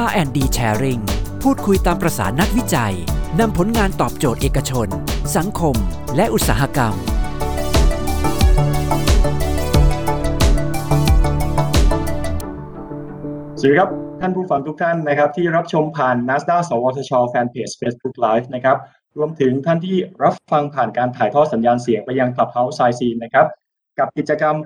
R&D Sharing พูดคุยตามประสานักวิจัย นำผลงานตอบโจทย์เอกชน สังคม และอุตสาหกรรม สวัสดีครับ ท่านผู้ฟังทุกท่านนะครับ ที่รับชมผ่าน NASDAQ สวทชแฟนเพจ Facebook Live นะครับ รวมถึงท่านที่รับฟังผ่านการถ่ายทอดสัญญาณเสียงไปยัง Clubhouse ไซซีนนะครับ กับกิจกรรม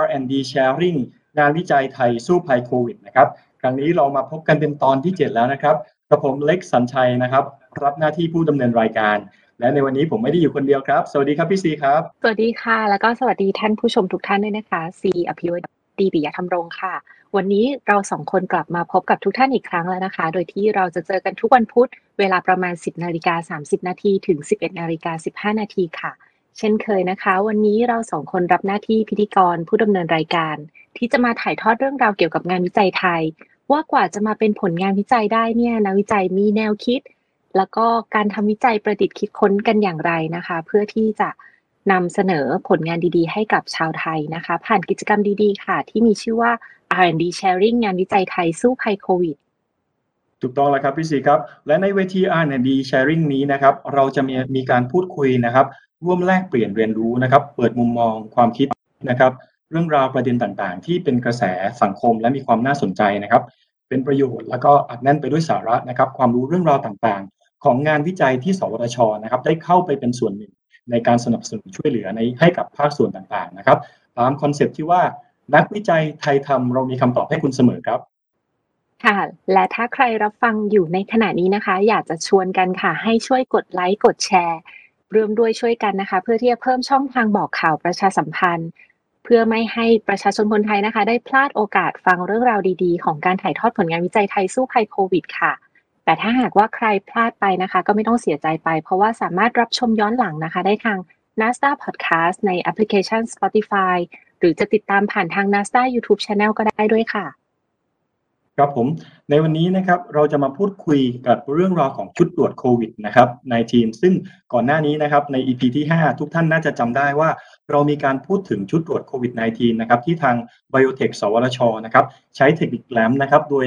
R&D Sharing งานวิจัยไทยสู้ภัยโควิดนะครับ ครั้งนี้เรามาพบกันเป็นตอนที่ 7 แล้วนะครับกระผมเล็กสัญชัยนะครับ รับหน้าที่ผู้ดำเนินรายการ และในวันนี้ผมไม่ได้อยู่คนเดียวครับ สวัสดีครับพี่ซีครับ สวัสดีค่ะ แล้วก็สวัสดีท่านผู้ชมทุกท่านด้วยนะคะซีอภิวดีปิยธรรมรงค์ค่ะ วันนี้เราสองคนกลับมาพบกับทุกท่านอีกครั้งแล้วนะคะ โดยที่เราจะเจอกันทุกวันพุธเวลาประมาณ 10นาฬิกา30นาทีถึง 11นาฬิกา15นาทีค่ะ เช่นเคยนะคะ วันนี้เราสองคนรับหน้าที่พิธีกรผู้ดำเนินรายการที่จะมาถ่ายทอดเรื่องราวเกี่ยวกับงานวิจัยไทย ว่ากว่าจะมาเป็นผลงานวิจัยได้เนี่ยนักวิจัยมีแนวคิด แล้วก็การทำวิจัยประดิษฐ์คิดค้นกันอย่างไรนะคะ เพื่อที่จะนำเสนอผลงานดีๆ ให้กับชาวไทยนะคะ ผ่านกิจกรรมดีๆ ค่ะ ที่มีชื่อว่า R&D Sharing งานวิจัยไทยสู้ภัยโควิดถูกต้องแล้วครับพี่ซีครับ และในเวที R&D Sharing นี้นะครับ เราจะมีมีการพูดคุยนะครับ ร่วมแลกเปลี่ยนเรียนรู้นะครับ เปิดมุมมองความคิดนะครับ เรื่องราวประเด็นต่างๆ ที่เป็นกระแสสังคมและมีความน่าสนใจนะครับ เป็นประโยชน์แล้วก็อัดแน่นไปด้วยสาระนะครับ ความรู้เรื่องราวต่างๆ ของงานวิจัยที่สวทชนะครับ ได้เข้าไปเป็นส่วนหนึ่งในการสนับสนุนช่วยเหลือในให้กับภาคส่วนต่างๆนะครับ ตาม concept ที่ว่านักวิจัยไทยทำเรามีคำตอบให้คุณเสมอครับค่ะ และถ้าใครรับฟังอยู่ในขณะนี้นะคะ อยากจะชวนกันค่ะ ให้ช่วยกดไลค์กดแชร์ร่วมด้วยช่วยกันนะคะ เพื่อที่จะเพิ่มช่องทางบอกข่าวประชาสัมพันธ์ พื่อไม่ให้ประชาชนคนไทยนะคะ ได้พลาดโอกาสฟังเรื่องราวดีๆ ของการถ่ายทอดผลงานวิจัยไทยสู้ภัยโควิดค่ะ แต่ถ้าหากว่าใครพลาดไปนะคะ ก็ไม่ต้องเสียใจไป เพราะว่าสามารถรับชมย้อนหลังนะคะ ได้ทาง n a s d a Podcast ในแอปพลิเคชัน Spotify หรือจะติดตามผ่านทาง n a s d a YouTube Channel ก็ได้ด้วยค่ะ ครับผมในวันนี้นะครับเราจะมาพูดคุยกับเรื่องราวของชุดตรวจโควิดนะครับในทีมซึ่งก่อนหน้านี้นะครับใน EP ที่ 5 ทุกท่านน่าจะจำได้ว่า เรามีการพูดถึงชุดตรวจโควิด -19 นะครับที่ทาง Biotech สวทชนะครับใช้เทคนิคแลมนะครับโดย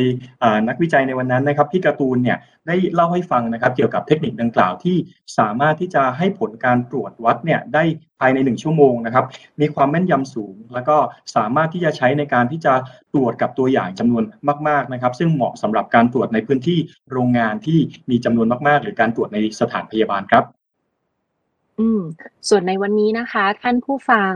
นักวิจัยในวันนั้นนะครับพี่การ์ตูนเนี่ยได้เล่าให้ฟังนะครับเกี่ยวกับเทคนิคดังกล่าวที่สามารถที่จะให้ผลการตรวจวัดเนี่ยได้ภายใน 1 ชั่วโมงนะครับมีความแม่นยำสูง แล้วก็สามารถที่จะใช้ในการที่จะตรวจกับตัวอย่างจำนวนมากๆนะครับซึ่งเหมาะสำหรับการตรวจในพื้นที่โรงงานที่มีจำนวนมากๆ หรือการตรวจในสถานพยาบาลครับ อืม ส่วนในวันนี้นะคะ ท่านผู้ฟัง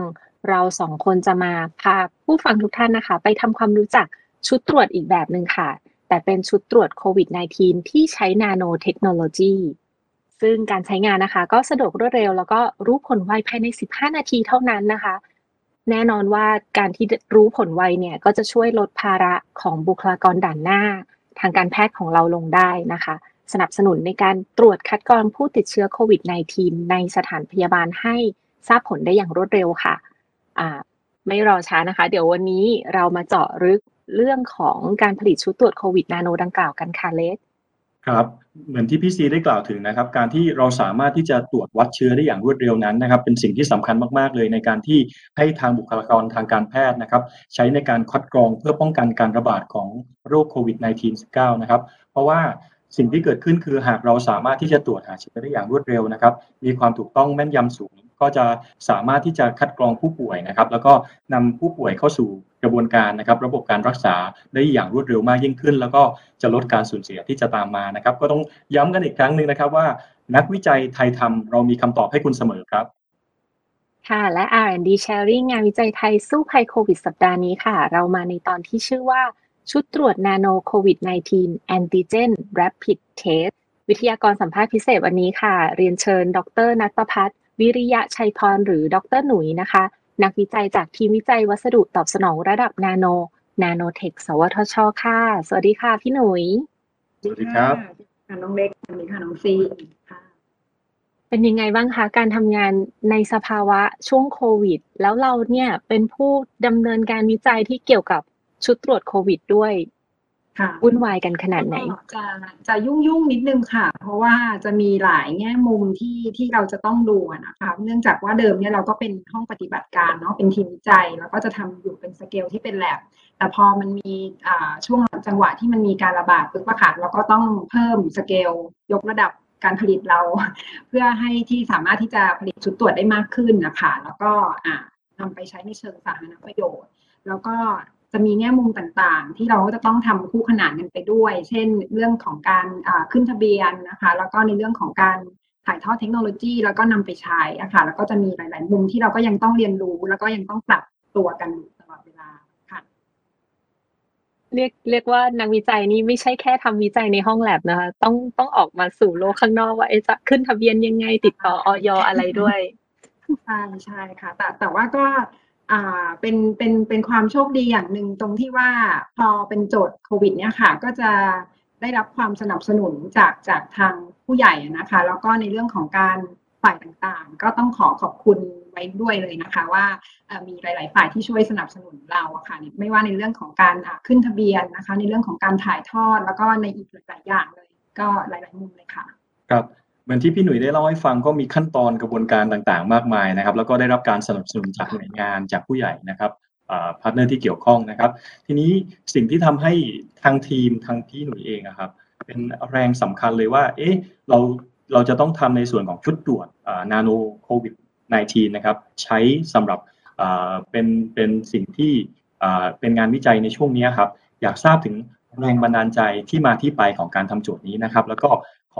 เราสองคนจะมาพาผู้ฟังทุกท่านนะคะ ไปทำความรู้จักชุดตรวจอีกแบบหนึ่งค่ะ แต่เป็นชุดตรวจโควิด -19 ที่ใช้นาโนเทคโนโลยีซึ่งการใช้งานนะคะ ก็สะดวกรวดเร็ว แล้วก็รู้ผลไวภายใน 15 นาทีเท่านั้นนะคะ แน่นอนว่าการที่รู้ผลไวเนี่ย ก็จะช่วยลดภาระของบุคลากรด่านหน้า ทางการแพทย์ของเราลงได้นะคะ สนับสนุนในการตรวจคัดกรองผู้ติดเชื้อโควิด -19 ในสถานพยาบาลให้ทราบผลได้อย่างรวดเร็วค่ะไม่รอช้านะคะ เดี๋ยววันนี้เรามาเจาะลึกเรื่องของการผลิตชุดตรวจโควิดนาโนดังกล่าวกันค่ะเลสครับเหมือนที่พี่ซีได้กล่าวถึงนะครับ การที่เราสามารถที่จะตรวจวัดเชื้อได้อย่างรวดเร็วนั้นนะครับ เป็นสิ่งที่สำคัญมากๆเลยในการที่ให้ทางบุคลากรทางการแพทย์นะครับ ใช้ในการคัดกรองเพื่อป้องกันการระบาดของโรคโควิด -19 นะครับ เพราะว่า สิ่งที่เกิดขึ้นคือหากเราสามารถที่จะตรวจหาเชื้อได้อย่างรวดเร็วนะครับ มีความถูกต้องแม่นยำสูง ก็จะสามารถที่จะคัดกรองผู้ป่วยนะครับ แล้วก็นำผู้ป่วยเข้าสู่กระบวนการนะครับ ระบบการรักษาได้อย่างรวดเร็วมากยิ่งขึ้น แล้วก็จะลดการสูญเสียที่จะตามมานะครับ ก็ต้องย้ำกันอีกครั้งหนึ่งนะครับว่า นักวิจัยไทยทำเรามีคำตอบให้คุณเสมอครับค่ะและ R&D Sharing งานวิจัยไทยสู้ภัยโควิดสัปดาห์นี้ค่ะ เรามาในตอนที่ชื่อว่า ชุดตรวจนาโนโควิด -19 Antigen Rapid Test วิทยากรสัมภาษณ์พิเศษวันนี้ค่ะ เรียนเชิญ ดรนัทประพัฒน์วิริยะชัยพรหรือดรหนุ่ยนะคะ นักวิจัยจากทีมวิจัยวัสดุตอบสนองระดับนาโน นาโนเทค สวทช ค่ะ สวัสดีค่ะ พี่หนุ่ยสวัสดีครับค่ะน้องเล็กสวัสดีค่ะน้องซีค่ะเป็นยังไงบ้างคะการทำงานในสภาวะช่วงโควิด แล้วเราเนี่ยเป็นผู้ดำเนินการวิจัยที่เกี่ยวกับ ชุดตรวจโควิดด้วยค่ะวุ่นวายกันขนาดไหนก็จะจะยุ่งยุ่งๆนิดนึงค่ะ เพราะว่าจะมีหลายแง่มุมที่ที่เราจะต้องดูอะนะคะเนื่องจากว่าเดิมเนี่ยเราก็เป็นห้องปฏิบัติการเนาะเป็นทีมวิจัยแล้วก็จะทำอยู่เป็นสเกลที่เป็นแลบแต่พอมันมีอ่าช่วงจังหวะที่มันมีการระบาดปึ๊บอะค่ะเราก็ต้องเพิ่มสเกลยกระดับการผลิตเรา เพื่อให้ที่สามารถที่จะผลิตชุดตรวจได้มากขึ้นนะคะแล้วก็อ่านำไปใช้ในเชิงสาธารณประโยชน์ แล้วก็ จะมีแง่มุมต่างๆ ที่เราก็จะต้องทำคู่ขนานกันไปด้วย เช่น เรื่องของการอ่าขึ้นทะเบียนนะคะ แล้วก็ในเรื่องของการถ่ายทอดเทคโนโลยี แล้วก็นำไปใช้อะค่ะแล้วก็จะมีหลาย ๆ มุมที่เราก็ยังต้องเรียนรู้ แล้วก็ยังต้องปรับตัวกันอยู่ตลอดเวลาค่ะ เรียกเรียกว่านักวิจัยนี่ไม่ใช่แค่ทำวิจัยในห้องแลบนะคะ ต้องต้องออกมาสู่โลกข้างนอกว่าเอ๊ะจะขึ้นทะเบียนยังไงติดต่อออยอะไรด้วยใช่ใช่ค่ะ แต่แต่ว่าก็ อ่าเป็นเป็นเป็นความโชคดีอย่างหนึ่งตรงที่ว่าพอเป็นโจทย์โควิดเนี่ยค่ะ ก็จะได้รับความสนับสนุนจากจากทางผู้ใหญ่อะนะคะ แล้วก็ในเรื่องของการฝ่ายต่างๆ ก็ต้องขอขอบคุณไว้ด้วยเลยนะคะ ว่ามีหลาย ๆ ฝ่ายที่ช่วยสนับสนุนเราอะค่ะไม่ว่าในเรื่องของการขึ้นทะเบียนนะคะ ในเรื่องของการถ่ายทอดแล้วก็ในอีกหลายๆอย่างเลย ก็หลาย ๆ มุมเลยค่ะ ครับ เหมือนที่พี่หนุ่ยได้เล่าให้ฟังก็มีขั้นตอนกระบวนการต่างๆ มากมายนะครับ แล้วก็ได้รับการสนับสนุนจากหน่วยงานจากผู้ใหญ่นะครับ partner ที่เกี่ยวข้องนะครับ ทีนี้สิ่งที่ทำให้ทางทีมทางพี่หนุ่ยเองอะครับเป็นแรงสำคัญเลยว่า เอ๊ะเราเราจะต้องทำในส่วนของชุดตรวจนาโนโควิด -19 นะครับ ใช้สำหรับเป็นเป็นสิ่งที่เป็นงานวิจัยในช่วงนี้ครับ อยากทราบถึงแรงบันดาลใจที่มาที่ไปของการทำโจทย์นี้นะครับ แล้วก็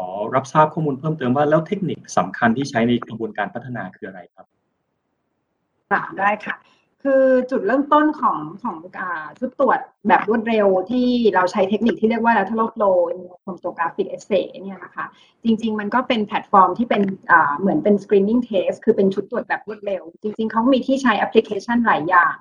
อรับทราบข้อมูลเพิ่มเติมว่าแล้วเทคนิคสำคัญที่ใช้ในกระบวนการพัฒนาคืออะไรครับค่ะได้ค่ะ คือจุดเริ่มต้นของของชุดตรวจแบบรวดเร็วที่เราใช้เทคนิคที่เรียกว่า lateral flow chromatographic assay เนี่ยนะคะ จริง ๆ มันก็เป็นแพลตฟอร์มที่เป็นเหมือนเป็น screening test คือเป็นชุดตรวจแบบรวดเร็ว จริง ๆเขามีที่ใช้แอปพลิเคชันหลายอย่าง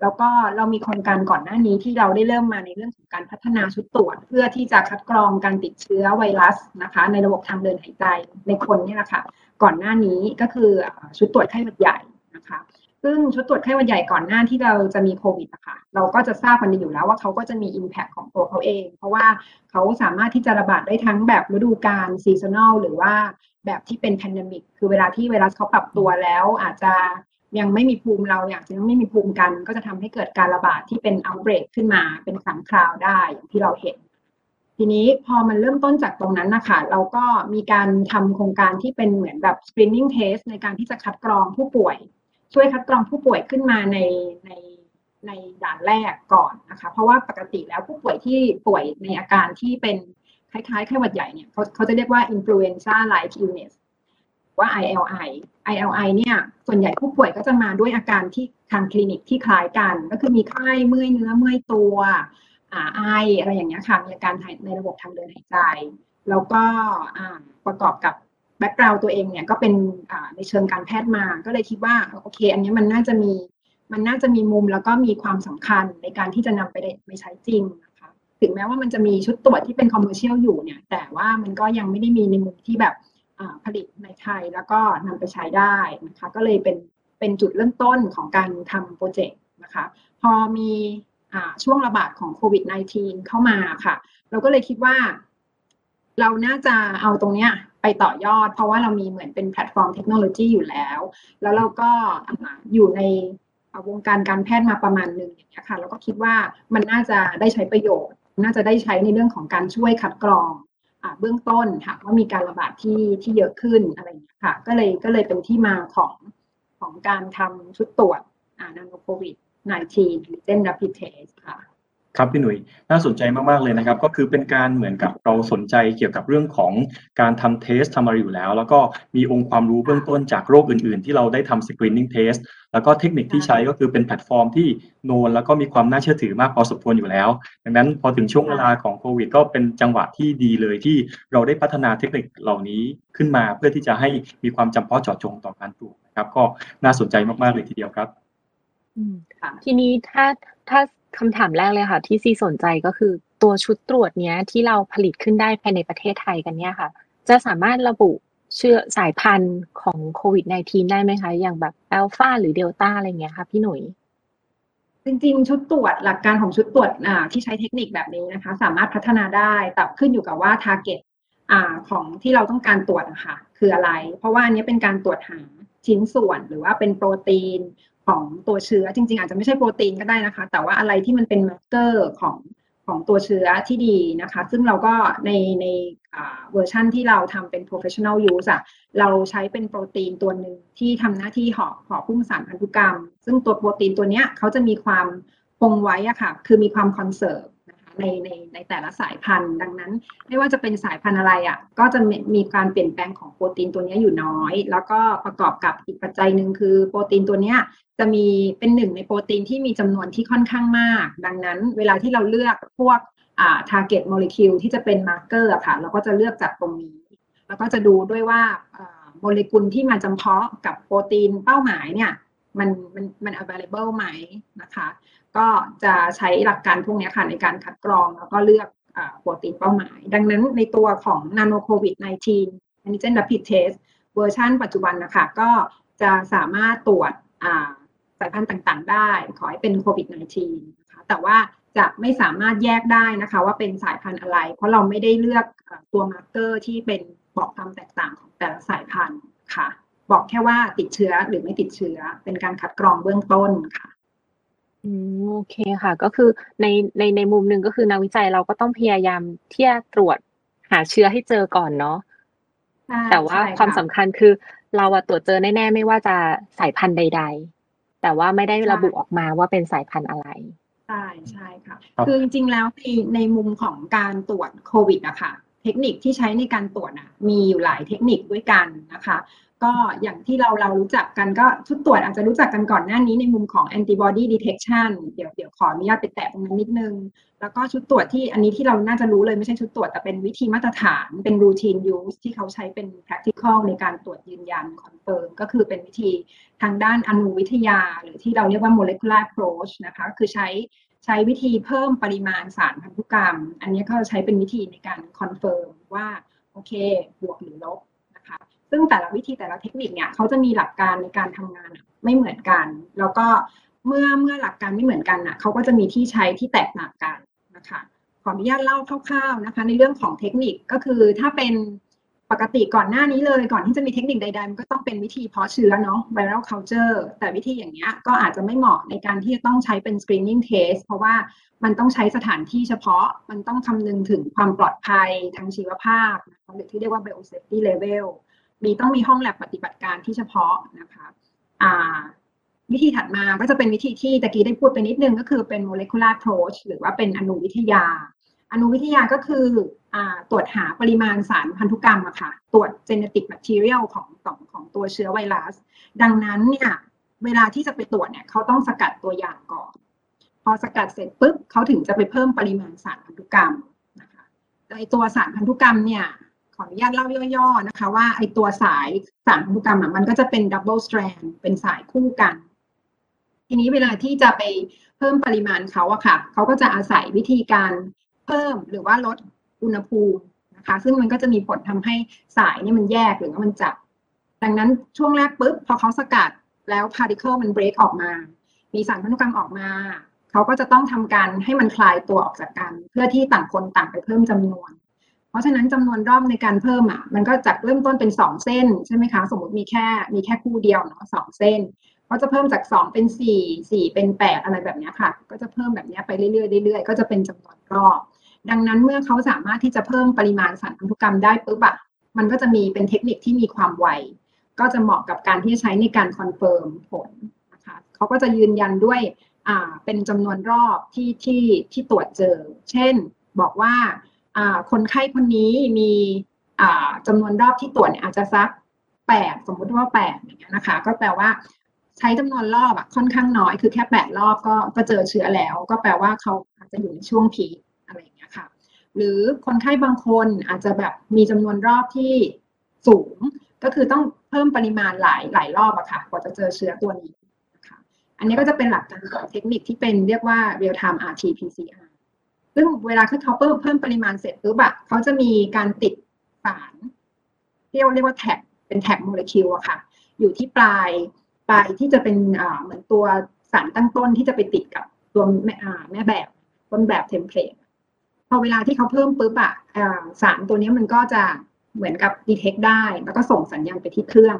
แล้วก็เรามีโครงการก่อนหน้านี้ที่เราได้เริ่มมาในเรื่องของการพัฒนาชุดตรวจ เพื่อที่จะคัดกรองการติดเชื้อไวรัสนะคะ ในระบบทางเดินหายใจในคนนี่แหละค่ะก่อนหน้านี้ก็คือชุดตรวจไข้หวัดใหญ่นะคะ ซึ่งชุดตรวจไข้หวัดใหญ่ก่อนหน้าที่เราจะมีโควิดอะค่ะเราก็จะทราบกันอยู่แล้วว่าเขาก็จะมี Impact ของตัวเขาเอง เพราะว่าเขาสามารถที่จะระบาดได้ทั้งแบบฤดูกาล seasonal หรือว่าแบบที่เป็น pandemic คือเวลาที่ไวรัสเขาปรับตัวแล้วอาจจะ ยังไม่มีภูมิเราอยากจะยังไม่มีภูมิกัน ก็จะทำให้เกิดการระบาดที่เป็น outbreak ขึ้นมาเป็นครั้งคราวได้อย่างที่เราเห็น ทีนี้พอมันเริ่มต้นจากตรงนั้นนะคะเราก็มีการทำโครงการที่เป็นเหมือนแบบ screening test ในการที่จะคัดกรองผู้ป่วย ช่วยคัดกรองผู้ป่วยขึ้นมาในในในด่านแรกก่อนนะคะเพราะว่าปกติแล้วผู้ป่วยที่ป่วยในอาการที่เป็นคล้ายๆไข้หวัดใหญ่เนี่ยเขาเขาจะเรียกว่า influenza like illness ว่า ILI ILI เนี่ยส่วนใหญ่ผู้ป่วยก็จะมาด้วยอาการที่ทางคลินิกที่คล้ายกัน ก็คือมีไข้เมื่อยเนื้อเมื่อยตัวอ่าไออะไรอย่างเงี้ยค่ะมีอาการในระบบทางเดินหายใจ แล้วก็ประกอบกับ background ตัวเองเนี่ยก็เป็นในเชิงการแพทย์มาก็เลยคิดว่าโอเค อันนี้มันน่าจะมีมันน่าจะมีมุมแล้วก็มีความสำคัญในการที่จะนำไปไปใช้จริงนะคะถึงแม้ว่ามันจะมีชุดตรวจที่เป็น commercial อยู่เนี่ยแต่ว่ามันก็ยังไม่ได้มีในมุมที่แบบ ผลิตในไทยแล้วก็นำไปใช้ได้นะคะก็เลยเป็นเป็นจุดเริ่มต้นของการทำโปรเจกต์นะคะพอมีช่วงระบาดของโควิด -19 เข้ามาค่ะ เราก็เลยคิดว่า เราน่าจะเอาตรงเนี้ยไปต่อยอด เพราะว่าเรามีเหมือนเป็นแพลตฟอร์มเทคโนโลยีอยู่แล้ว แล้วเราก็อยู่ในวงการการแพทย์มาประมาณหนึ่งอย่างเงี้ยค่ะเราก็คิดว่ามันน่าจะได้ใช้ประโยชน์ น่าจะได้ใช้ในเรื่องของการช่วยคัดกรอง เบื้องต้นค่ะว่ามีการระบาดที่ที่เยอะขึ้นอะไรอย่างเงี้ยค่ะ ก็เลยก็เลยเป็นที่มาของของการทำชุดตรวจนาโนโควิด 19 Legend Rapid Test ค่ะ ครับพี่หนุ่ยน่าสนใจมากๆเลยนะครับ ก็คือเป็นการเหมือนกับเราสนใจเกี่ยวกับเรื่องของการทำ test ทำอะไรอยู่แล้ว แล้วก็มีองค์ความรู้เบื้องต้นจากโรคอื่นๆ ที่เราได้ทำ screening test แล้วก็เทคนิคที่ใช้ก็คือเป็นแพลตฟอร์มที่ known แล้วก็มีความน่าเชื่อถือมากพอสมควรอยู่แล้ว ดังนั้นพอถึงช่วงเวลาของโควิด ก็เป็นจังหวะที่ดีเลยที่เราได้พัฒนาเทคนิคเหล่านี้ขึ้นมา เพื่อที่จะให้มีความจำเพาะเจาะจงต่อการตรวจนะครับ ก็น่าสนใจมากๆเลยทีเดียวครับทีนี้ถ้าถ้า คำถามแรกเลยค่ะ ที่ซีสนใจก็คือตัวชุดตรวจเนี้ยที่เราผลิตขึ้นได้ภายในประเทศไทยกันเนี่ยค่ะ จะสามารถระบุเชื้อสายพันธุ์ของโควิด -19 ได้ไหมคะ อย่างแบบอัลฟาหรือเดลต้าอะไรเงี้ยค่ะพี่หนุ่ยจริงๆ ชุดตรวจหลักการของชุดตรวจที่ใช้เทคนิคแบบนี้นะคะ สามารถพัฒนาได้แต่ขึ้นอยู่กับว่า target ของที่เราต้องการตรวจนะคะคืออะไร เพราะว่าอันนี้เป็นการตรวจหาชิ้นส่วนหรือว่าเป็นโปรตีน ของตัวเชื้อจริง ๆ อาจจะไม่ใช่โปรตีนก็ได้นะคะ แต่ว่าอะไรที่มันเป็น marker ของของตัวเชื้อที่ดีนะคะ ซึ่งเราก็ในในเวอร์ชั่นที่เราทำเป็น professional use อะเราใช้เป็นโปรตีนตัวหนึ่งที่ทำหน้าที่ห่อห่อหุ้มสารพันธุกรรม ซึ่งตัวโปรตีนตัวเนี้ยเขาจะมีความคงไว้อะค่ะ คือมีความ conserve ในในในแต่ละสายพันธุ์ ดังนั้น ไม่ว่าจะเป็นสายพันธุ์อะไรอะก็จะมีการเปลี่ยนแปลงของโปรตีนตัวนี้อยู่น้อย แล้วก็ประกอบกับอีกปัจจัยหนึ่งคือโปรตีนตัวนี้จะมีเป็นหนึ่งในโปรตีนที่มีจำนวนที่ค่อนข้างมาก ดังนั้น เวลาที่เราเลือกพวกอ่า target molecule ที่จะเป็น marker อะค่ะเราก็จะเลือกจากตรงนี้ แล้วก็จะดูด้วยว่าโมเลกุลที่มาจำเพาะกับโปรตีนเป้าหมายเนี่ยมันมันมัน available ไหมนะคะ ก็จะใช้หลักการพวกนี้ค่ะในการคัดกรองแล้วก็เลือกโปรตีนเป้าหมาย ดังนั้นในตัวของ nano covid 19 antigen rapid test เวอร์ชันปัจจุบันนะคะก็จะสามารถตรวจสายพันธุ์ต่างๆ ได้ ขอให้เป็นโควิด -19 นะคะแต่ว่าจะไม่สามารถแยกได้นะคะว่าเป็นสายพันธุ์อะไร เพราะเราไม่ได้เลือกตัว marker ที่เป็นบอกความแตกต่างของแต่ละสายพันธุ์ค่ะ บอกแค่ว่าติดเชื้อหรือไม่ติดเชื้อเป็นการคัดกรองเบื้องต้นค่ะ อืม โอเคค่ะ ก็คือในในในมุมหนึ่ง ก็คือนักวิจัยเราก็ต้องพยายามที่จะตรวจหาเชื้อให้เจอก่อนเนาะแต่ว่าความสำคัญคือเราอะตรวจเจอแน่ ๆ ไม่ว่าจะสายพันธุ์ใด ๆ แต่ว่าไม่ได้ระบุออกมาว่าเป็นสายพันธุ์อะไร ใช่ใช่ค่ะคือจริงๆ แล้วในในมุมของการตรวจโควิดอะค่ะ เทคนิคที่ใช้ในการตรวจอะมีอยู่หลายเทคนิคด้วยกันนะคะ ก็อย่างที่เราเรารู้จักกันก็ชุดตรวจอาจจะรู้จักกันก่อนหน้านี้ในมุมของ antibody detection เดี๋ยวเดี๋ยวขออนุญาตไปแตะตรงนั้นนิดนึง แล้วก็ชุดตรวจที่อันนี้ที่เราน่าจะรู้เลยไม่ใช่ชุดตรวจแต่เป็นวิธีมาตรฐานเป็น routine use ที่เขาใช้เป็น practical ในการตรวจยืนยัน confirm ก็คือเป็นวิธีทางด้านอนุวิทยา หรือที่เราเรียกว่า molecular approach นะคะคือใช้ใช้วิธีเพิ่มปริมาณสารพันธุกรรม อันนี้ก็ใช้เป็นวิธีในการ confirm ว่าโอเค บวกหรือลบ ซึ่งแต่ละวิธีแต่ละเทคนิคเนี่ยเขาจะมีหลักการในการทำงานไม่เหมือนกัน แล้วก็เมื่อเมื่อหลักการไม่เหมือนกันอะเขาก็จะมีที่ใช้ที่แตกต่างกันนะคะขออนุญาตเล่าคร่าวๆนะคะ ในเรื่องของเทคนิคก็คือถ้าเป็นปกติก่อนหน้านี้เลยก่อนที่จะมีเทคนิคใดๆมันก็ต้องเป็นวิธีเพาะเชื้อเนาะ viral culture แต่วิธีอย่างเงี้ยก็อาจจะไม่เหมาะในการที่จะต้องใช้เป็น screening test เพราะว่ามันต้องใช้สถานที่เฉพาะมันต้องคำนึงถึงความปลอดภัยทางชีวภาพหรือที่เรียกว่า biosafety level มีต้องมีห้องแลบปฏิบัติการที่เฉพาะนะคะวิธีถัดมาก็จะเป็นวิธีที่ตะกี้ได้พูดไปนิดนึงก็คือเป็น molecular approach หรือว่าเป็นอนุวิทยา อนุวิทยาก็คือตรวจหาปริมาณสารพันธุกรรมอะค่ะ ตรวจ genetic material ของของของตัวเชื้อไวรัส ดังนั้นเนี่ยเวลาที่จะไปตรวจเนี่ยเขาต้องสกัดตัวอย่างก่อน พอสกัดเสร็จปุ๊บเขาถึงจะไปเพิ่มปริมาณสารพันธุกรรมนะคะไอตัวสารพันธุกรรมเนี่ย ขออนุญาตเล่าย่อๆนะคะ ว่าไอตัวสายสารพันธุกรรมมันก็จะเป็นดับเบิลส r ตรนเป็นสายคู่กัน ทีนี้เวลาที่จะไปเพิ่มปริมาณเขาอะค่ะเขาก็จะอาศัยวิธีการเพิ่มหรือว่าลดอุณหภูมินะคะ ซึ่งมันก็จะมีผลทำให้สายนี่มันแยกหรือว่ามันจับ ดังนั้นช่วงแรกปุ๊บพอเขาสกัดแล้วพาร์ติเคิลมันเบรกออกมา มีสารพันธุกรรมออกมาเขาก็จะต้องทำการให้มันคลายตัวออกจากกัน เพื่อที่ต่างคนต่างไปเพิ่มจำนวน เพราะฉะนั้นจำนวนรอบในการเพิ่มอะมันก็จากเริ่มต้นเป็นสองเส้นใช่ไหมคะ สมมติมีแค่มีแค่คู่เดียวเนาะสองเส้นก็จะเพิ่มจากสองเป็นสี่สี่เป็นแปดอะไรแบบนี้ค่ะ ก็จะเพิ่มแบบนี้ไปเรื่อยๆเรื่อยๆ ก็จะเป็นจำนวนรอบ ดังนั้นเมื่อเขาสามารถที่จะเพิ่มปริมาณสารพันธุกรรมได้ปุ๊บอะมันก็จะมีเป็นเทคนิคที่มีความไว ก็จะเหมาะกับการที่จะใช้ในการ confirm ผลนะคะเขาก็จะยืนยันด้วยอ่าเป็นจำนวนรอบที่ที่ที่ตรวจเจอ เช่นบอกว่า คนไข้คนนี้มีอ่าจำนวนรอบที่ตรวจอาจจะสักแปดสมมุติว่าแปดอย่างเงี้ยนะคะ ก็แปลว่าใช้จำนวนรอบอะค่อนข้างน้อยคือแค่แปดรอบก็ก็เจอเชื้อแล้ว ก็แปลว่าเขาอาจจะอยู่ในช่วงพีอะไรเงี้ยค่ะ หรือคนไข้บางคนอาจจะแบบมีจำนวนรอบที่สูง ก็คือต้องเพิ่มปริมาณหลายหลายรอบอะค่ะกว่าจะเจอเชื้อตัวนี้นะคะอันนี้ก็จะเป็นหลักการของเทคนิคที่เป็นเรียกว่า real time RT-PCR ซึ่งเวลาที่เขาเพิ่มเพิ่มปริมาณเสร็จปุ๊บอะเขาจะมีการติดสารที่เรียกว่าแท็กเป็นแท็กโมเลกุลอะค่ะ อยู่ที่ปลายปลายที่จะเป็นเหมือนตัวสารตั้งต้นที่จะไปติดกับตัวแม่แม่แบบต้นแบบ template พอเวลาที่เขาเพิ่มปุ๊บอะสารตัวนี้มันก็จะเหมือนกับ detect ได้ แล้วก็ส่งสัญญาณไปที่เครื่อง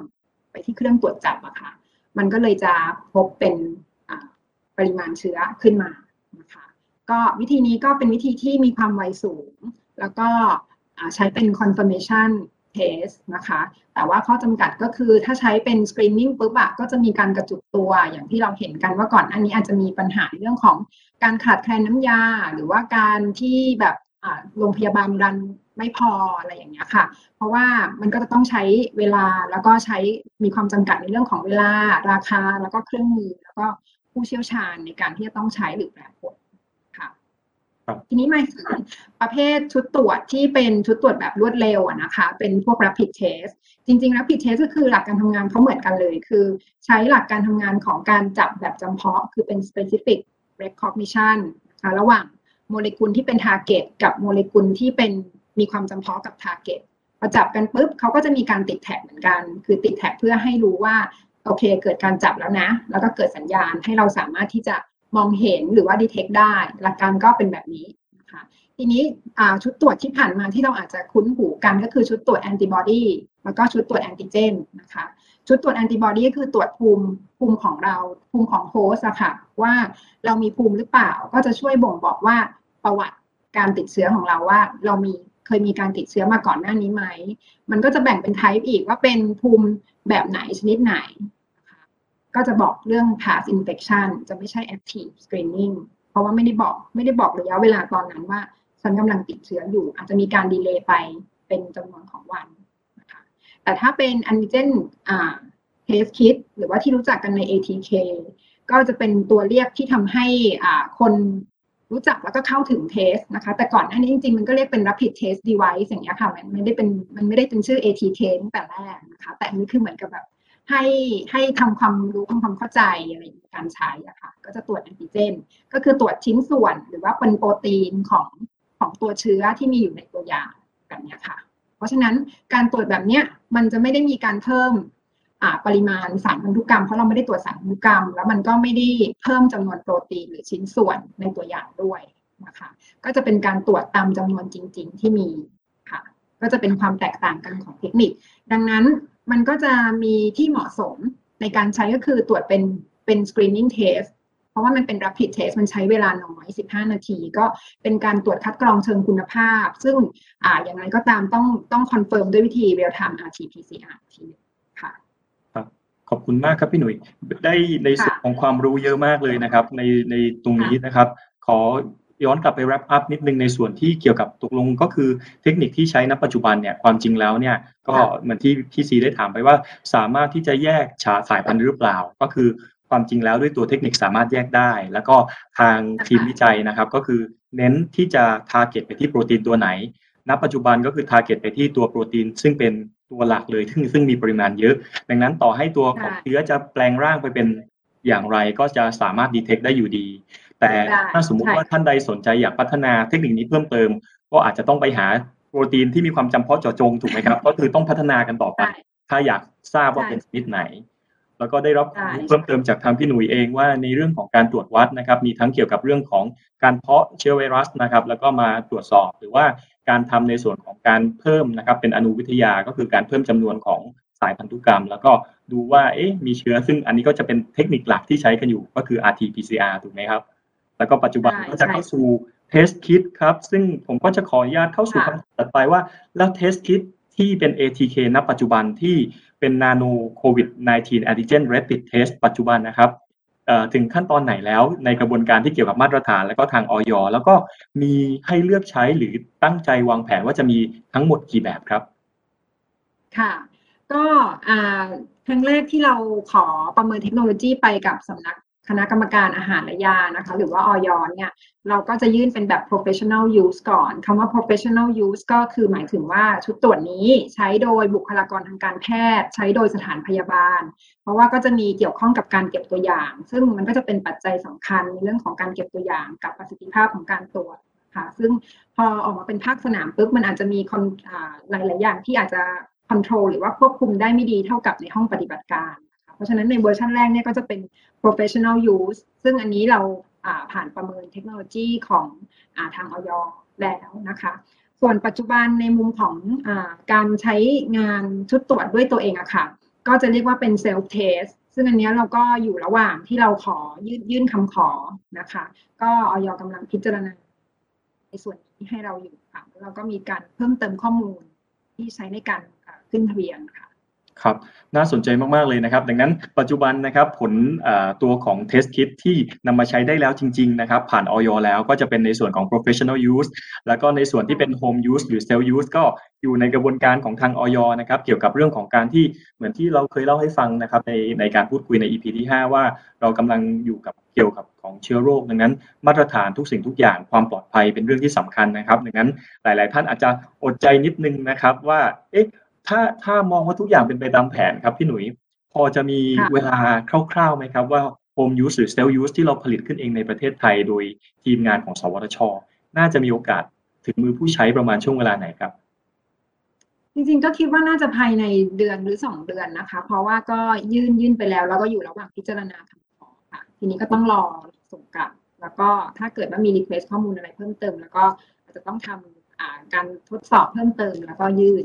ไปที่เครื่องตรวจจับอะค่ะ มันก็เลยจะพบเป็นปริมาณเชื้อขึ้นมานะคะ ก็วิธีนี้ก็เป็นวิธีที่มีความไวสูง แล้วก็ใช้เป็น confirmation test นะคะ แต่ว่าข้อจำกัดก็คือถ้าใช้เป็น screening ปุ๊บอะก็จะมีการกระจุกตัวอย่างที่เราเห็นกันว่าก่อนอันนี้อาจจะมีปัญหาเรื่องของการขาดแคลนน้ำยา หรือว่าการที่แบบโรงพยาบาลรันไม่พออะไรอย่างเงี้ยค่ะ เพราะว่ามันก็จะต้องใช้เวลาแล้วก็ใช้มีความจำกัดในเรื่องของเวลาราคาแล้วก็เครื่องมือ แล้วก็ผู้เชี่ยวชาญในการที่จะต้องใช้หรือแปลผล ทีนี้มาประเภทชุดตรวจที่เป็นชุดตรวจแบบรวดเร็วนะคะ เป็นพวก rapid test จริงๆ rapid test ก็คือหลักการทำงานเขาเหมือนกันเลย คือใช้หลักการทำงานของการจับแบบจำเพาะ คือเป็น specific recognition นะคะระหว่างโมเลกุลที่เป็น target กับโมเลกุลที่เป็นมีความจำเพาะกับ target พอจับกันปุ๊บเขาก็จะมีการติดแท็กเหมือนกัน คือติดแท็กเพื่อให้รู้ว่าโอเค เกิดการจับแล้วนะ แล้วก็เกิดสัญญาณให้เราสามารถที่จะ มองเห็นหรือว่า detect ได้ หลักการก็เป็นแบบนี้นะคะทีนี้ชุดตรวจที่ผ่านมาที่เราอาจจะคุ้นหูกันก็คือชุดตรวจแอนติบอดีแล้วก็ชุดตรวจแอนติเจนนะคะชุดตรวจแอนติบอดีก็คือตรวจภูมิภูมิของเราภูมิของ host อะค่ะว่าเรามีภูมิหรือเปล่าก็จะช่วยบ่งบอกว่าประวัติการติดเชื้อของเราว่า เรามีเคยมีการติดเชื้อมาก่อนหน้านี้ไหม มันก็จะแบ่งเป็น type อีกว่าเป็นภูมิแบบไหนชนิดไหน ก็จะบอกเรื่อง past infection จะไม่ใช่ active screening เพราะว่าไม่ได้บอกไม่ได้บอกระยะเวลาตอนนั้นว่าฉันกำลังติดเชื้ออยู่ อาจจะมีการดีเลย์ไปเป็นจำนวนของวันนะคะแต่ถ้าเป็น antigen test kit หรือว่าที่รู้จักกันใน ATK ก็จะเป็นตัวเรียกที่ทำให้คนรู้จักแล้วก็เข้าถึงเทสนะคะ แต่ก่อนอันนี้จริงๆ มันก็เรียกเป็น rapid test device อย่างเงี้ยค่ะ มันไม่ได้เป็นมันไม่ได้เป็นชื่อ ATK ตั้งแต่แรกนะคะ แต่อันนี้คือเหมือนกับแบบ ให้ให้ทำความรู้ทำความเข้าใจอะไรในการใช้อะค่ะ ก็จะตรวจแอนติเจน ก็คือตรวจชิ้นส่วนหรือว่าเป็นโปรตีนของของตัวเชื้อที่มีอยู่ในตัวอย่างแบบนี้ค่ะ เพราะฉะนั้นการตรวจแบบเนี้ยมันจะไม่ได้มีการเพิ่มปริมาณสารพันธุกรรมเพราะเราไม่ได้ตรวจสารพันธุกรรม แล้วมันก็ไม่ได้เพิ่มจำนวนโปรตีนหรือชิ้นส่วนในตัวอย่างด้วยนะคะก็จะเป็นการตรวจตามจำนวนจริง ๆ ที่มีค่ะ ก็จะเป็นความแตกต่างกันของเทคนิค ดังนั้น มันก็จะมีที่เหมาะสมในการใช้ก็คือตรวจเป็นเป็น screening test เพราะว่ามันเป็น rapid test มันใช้เวลาน้อย 15 นาที ก็เป็นการตรวจคัดกรองเชิงคุณภาพ ซึ่งอ่าอย่างไรก็ตามต้องต้อง confirm ด้วยวิธี real time RT-PCR ทีค่ะครัครับขอบคุณมากครับพี่หนุ่ยได้ในส่วนของความรู้เยอะมากเลยนะครับ ในในตรงนี้นะครับ ขอ ย้อนกลับไป wrap up นิดนึงในส่วนที่เกี่ยวกับตกลงก็คือเทคนิคที่ใช้ณปัจจุบันเนี่ยความจริงแล้วเนี่ยก็เหมือนที่พี่ซีได้ถามไปว่าสามารถที่จะแยกฉาสายพันธุ์หรือเปล่า ก็คือความจริงแล้วด้วยตัวเทคนิคสามารถแยกได้ แล้วก็ทางทีมวิจัยนะครับก็คือเน้นที่จะ target ไปที่โปรตีนตัวไหนณปัจจุบันก็คือ target ไปที่ตัวโปรตีน ซึ่งเป็นตัวหลักเลยซึ่งซึ่งมีปริมาณเยอะ ดังนั้นต่อให้ตัวของเชื้อจะแปลงร่างไปเป็นอย่างไรก็จะสามารถดีเทคได้อยู่ดี แต่ถ้าสมมุติว่าท่านใดสนใจอยากพัฒนาเทคนิคนี้เพิ่มเติม ก็อาจจะต้องไปหาโปรตีนที่มีความจำเพาะเจาะจงถูกไหมครับ ก็คือต้องพัฒนากันต่อไป ถ้าอยากทราบว่าเป็นชนิดไหน แล้วก็ได้รับเพิ่มเติมจากทางพี่หนุ่ยเองว่าในเรื่องของการตรวจวัดนะครับ มีทั้งเกี่ยวกับเรื่องของการเพาะเชื้อไวรัสนะครับ แล้วก็มาตรวจสอบหรือว่าการทำในส่วนของการเพิ่มนะครับ เป็นอนุวิทยาก็คือการเพิ่มจำนวนของสายพันธุกรรม แล้วก็ดูว่าเอ๊ะมีเชื้อซึ่งอันนี้ก็จะเป็นเทคนิคหลักที่ใช้กันอยู่ก็คือ RT-PCR ถูกไหมครับ แล้วก็ปัจจุบันก็จะเข้าสู่เทสคิดครับ ซึ่งผมก็จะขออนุญาตเข้าสู่คำถามต่อไปว่า แล้วเทสคิดที่เป็น ATK ณ ปัจจุบันที่เป็นนาโนโควิด -19 antigen rapid test ปัจจุบันนะครับถึงขั้นตอนไหนแล้วในกระบวนการที่เกี่ยวกับมาตรฐาน และก็ทางออยแล้วก็มีให้เลือกใช้หรือตั้งใจวางแผนว่าจะมีทั้งหมดกี่แบบครับ ค่ะ ก็ครั้งแรกที่เราขอประเมินเทคโนโลยีไปกับสำนัก คณะกรรมการอาหารและยานะคะ หรือว่าออยเนี่ยเราก็จะยื่นเป็นแบบ professional use ก่อนคำว่า professional use ก็คือหมายถึงว่าชุดตรวจนี้ใช้โดยบุคลากรทางการแพทย์ ใช้โดยสถานพยาบาล เพราะว่าก็จะมีเกี่ยวข้องกับการเก็บตัวอย่าง ซึ่งมันก็จะเป็นปัจจัยสำคัญในเรื่องของการเก็บตัวอย่างกับประสิทธิภาพของการตรวจค่ะซึ่งพอออกมาเป็นภาคสนามปุ๊บมันอาจจะมีหลาย ๆ อย่างที่อาจจะ control หรือว่าควบคุมได้ไม่ดีเท่ากับในห้องปฏิบัติการ เพราะฉะนั้นในเวอร์ชันแรกเนี่ยก็จะเป็น professional use ซึ่งอันนี้เราผ่านประเมินเทคโนโลยีของอทางออยแล้วนะคะ ส่วนปัจจุบันในมุมของการใช้งานชุดตรวจด้วยตัวเองอะค่ะ ก็จะเรียกว่าเป็น self test ซึ่งอันนี้เราก็อยู่ระหว่างที่เราขอยื่นยื่นคำขอนะคะ ก็ออยกำลังพิจารณาในส่วนนี้ให้เราอยู่ค่ะแล้วเราก็มีการเพิ่มเติมข้อมูลที่ใช้ในการขึ้นทะเบียนค่ะ ครับน่าสนใจมาก ๆ เลยนะครับ ดังนั้นปัจจุบันนะครับผลตัวของ Test Kit ที่นำมาใช้ได้แล้วจริง ๆ นะครับ ผ่านออยแล้วก็จะเป็นในส่วนของ professional use แล้วก็ในส่วนที่เป็น home use หรือ self use ก็อยู่ในกระบวนการของทางออยนะครับ เกี่ยวกับเรื่องของการที่เหมือนที่เราเคยเล่าให้ฟังนะครับ ในในการพูดคุยใน EP ที่ 5 ว่าเรากำลังอยู่กับเกี่ยวกับของเชื้อโรค ดังนั้น มาตรฐานทุกสิ่งทุกอย่างความปลอดภัยเป็นเรื่องที่สำคัญนะครับ ดังนั้นหลาย ๆ ท่านอาจจะอดใจนิดนึงนะครับว่าเอ๊ะ ถ้าถ้ามองว่าทุกอย่างเป็นไปตามแผนครับพี่หนุ่ยพอจะมีเวลาคร่าวๆไหมครับว่า Home Use หรือ Self Use ที่เราผลิตขึ้นเองในประเทศไทย โดยทีมงานของ สวทช น่าจะมีโอกาสถึงมือผู้ใช้ประมาณช่วงเวลาไหนครับ จริงๆก็คิดว่าน่าจะภายในเดือนหรือสองเดือนนะคะ เพราะว่าก็ยื่นยื่นไปแล้ว แล้วก็อยู่ระหว่างพิจารณาคำขอค่ะ ทีนี้ก็ต้องรอส่งกลับ แล้วก็ถ้าเกิดว่ามี request ข้อมูลอะไรเพิ่มเติม แล้วก็อาจจะต้องทำการทดสอบเพิ่มเติม แล้วก็ยื่น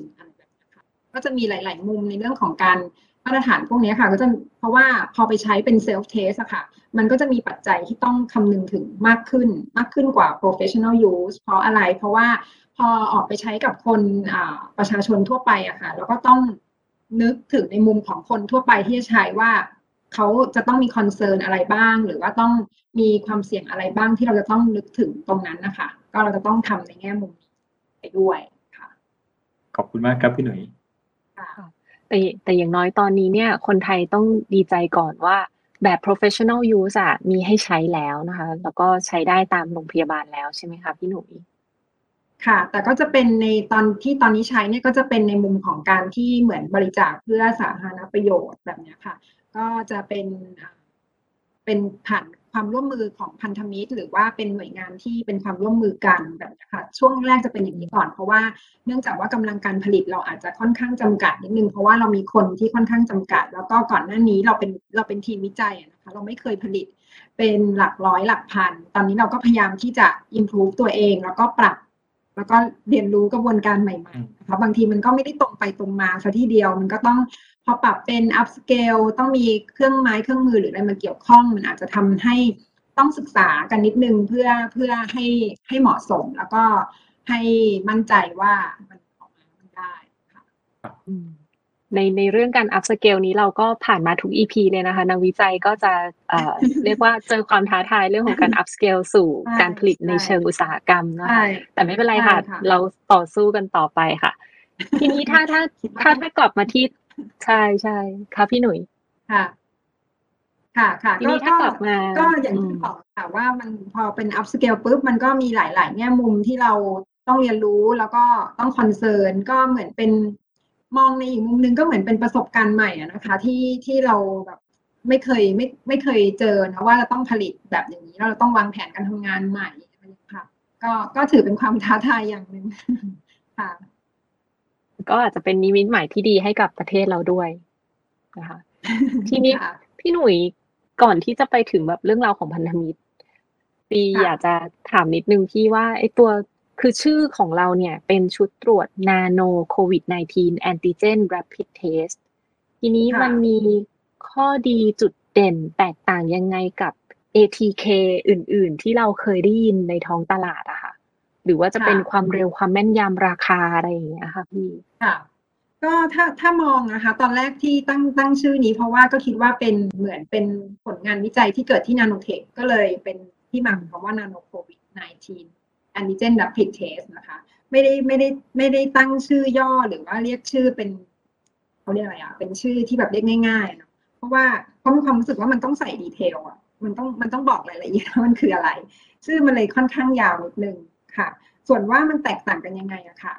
ก็จะมีหลาย ๆ มุมในเรื่องของการมาตรฐานพวกนี้ค่ะ ก็จะเพราะว่าพอไปใช้เป็น self test อะค่ะ มันก็จะมีปัจจัยที่ต้องคำนึงถึงมากขึ้น มากขึ้นกว่า professional use เพราะอะไร เพราะว่าพอออกไปใช้กับคนประชาชนทั่วไปอะค่ะ แล้วก็ต้องนึกถึงในมุมของคนทั่วไปที่จะใช้ว่าเขาจะต้องมีคอนเซิร์นอะไรบ้าง หรือว่าต้องมีความเสี่ยงอะไรบ้างที่เราจะต้องนึกถึงตรงนั้นนะคะ ก็เราจะต้องทำในแง่มุมไปด้วยค่ะ ขอบคุณมากครับพี่หนุ่ย แต่แต่อย่างน้อยตอนนี้เนี่ย คนไทยต้องดีใจก่อนว่าแบบ professional use อะมีให้ใช้แล้วนะคะ แล้วก็ใช้ได้ตามโรงพยาบาลแล้วใช่ไหมคะพี่หนุ่ยค่ะ แต่ก็จะเป็นในตอนที่ตอนนี้ใช้เนี่ยก็จะเป็นในมุมของการที่เหมือนบริจาคเพื่อสาธารณประโยชน์แบบนี้ค่ะ ก็จะเป็นเป็นผ่าน ความร่วมมือของพันธมิตร หรือว่าเป็นหน่วยงานที่เป็นความร่วมมือกันแบบนี้ค่ะช่วงแรกจะเป็นอย่างนี้ก่อน เพราะว่าเนื่องจากว่ากำลังการผลิตเราอาจจะค่อนข้างจำกัดนิดนึงเพราะว่าเรามีคนที่ค่อนข้างจำกัด แล้วก็ก่อนหน้านี้เราเป็นเราเป็นทีมวิจัยนะคะเราไม่เคยผลิตเป็นหลักร้อยหลักพัน ตอนนี้เราก็พยายามที่จะ improve ตัวเอง แล้วก็ปรับ แล้วก็เรียนรู้กระบวนการใหม่ๆนะคะบางทีมันก็ไม่ได้ตรงไปตรงมาซะทีเดียวมันก็ต้อง อปรับเป็น up scale ต้องมีเครื่องไม้เครื่องมือหรืออะไรมาเกี่ยวข้อง มันอาจจะทำให้ต้องศึกษากันนิดนึงเพื่อเพื่อให้ให้เหมาะสม แล้วก็ให้มั่นใจว่ามันออกมาได้ค่ะในในเรื่องการอัพสเกลนี้เราก็ผ่านมาทุก EP เลยนะคะนักวิจัยก็จะเอ่อเรียกว่าเจอความท้าทายเรื่องของการ upscale สู่การผลิตในเชิงอุตสาหกรรมนะคะแต่ไม่เป็นไรค่ะ เราต่อสู้กันต่อไปค่ะ ทีนี้ถ้าถ้าถ้าถ้ากลับมาที่ ใช่ใช่ค่ะพี่หนุ่ยค่ะ ค่ะค่ะทีนี้ถ้ากลับมาก็อย่างที่บอกค่ะว่ามันพอเป็น upscale ปุ๊บมันก็มีหลาย ๆ แง่มุมที่เราต้องเรียนรู้แล้วก็ต้อง concern ก็เหมือนเป็นมองในอีกมุมนึงก็เหมือนเป็นประสบการณ์ใหม่นะคะ ที่ที่เราแบบไม่เคยไม่ไม่เคยเจอนะว่าเราต้องผลิตแบบอย่างนี้เราต้องวางแผนการทำงานใหม่ค่ะ ก็ก็ถือเป็นความท้าทายอย่างหนึ่งค่ะ ก็อาจจะเป็นนิมิตใหม่ที่ดีให้กับประเทศเราด้วยนะคะทีนี้พี่หนุ่ยก่อนที่จะไปถึงแบบเรื่องราวของพันธมิตรปีอยากจะถามนิดนึงที่ว่าไอ้ตัวคือชื่อของเราเนี่ยเป็นชุดตรวจนาโนโควิด -19 แอนติเจน rapid test ทีนี้มันมีข้อดีจุดเด่นแตกต่างยังไงกับ ATK อื่น ๆ ที่เราเคยได้ยินในท้องตลาดอะค่ะ หรือว่าจะเป็นความเร็วความแม่นยำราคาอะไรอย่างเงี้ยค่ะพี่ค่ะก็ถ้าถ้ามองนะคะตอนแรกที่ตั้งตั้งชื่อนี้ เพราะว่าก็คิดว่าเป็นเหมือนเป็นผลงานวิจัยที่เกิดที่นาโนเทคก็เลยเป็นที่มาของคำว่านาโนโควิด -19 antigen เจน rapid test นะคะ ไม่ได้ไม่ได้ไม่ได้ตั้งชื่อย่อหรือว่าเรียกชื่อเป็นเขาเรียกอะไรอะเป็นชื่อที่แบบเรียกง่ายๆเนาะเพราะว่าเพราะมีความรู้สึกว่ามันต้องใส่ดีเทลอะมันต้องมันต้องบอกรายละเอียดว่ามันคืออะไร ชื่อมันเลยค่อนข้างยาวนิดนึง ค่ะ ส่วนว่ามันแตกต่างกันยังไงอะค่ะ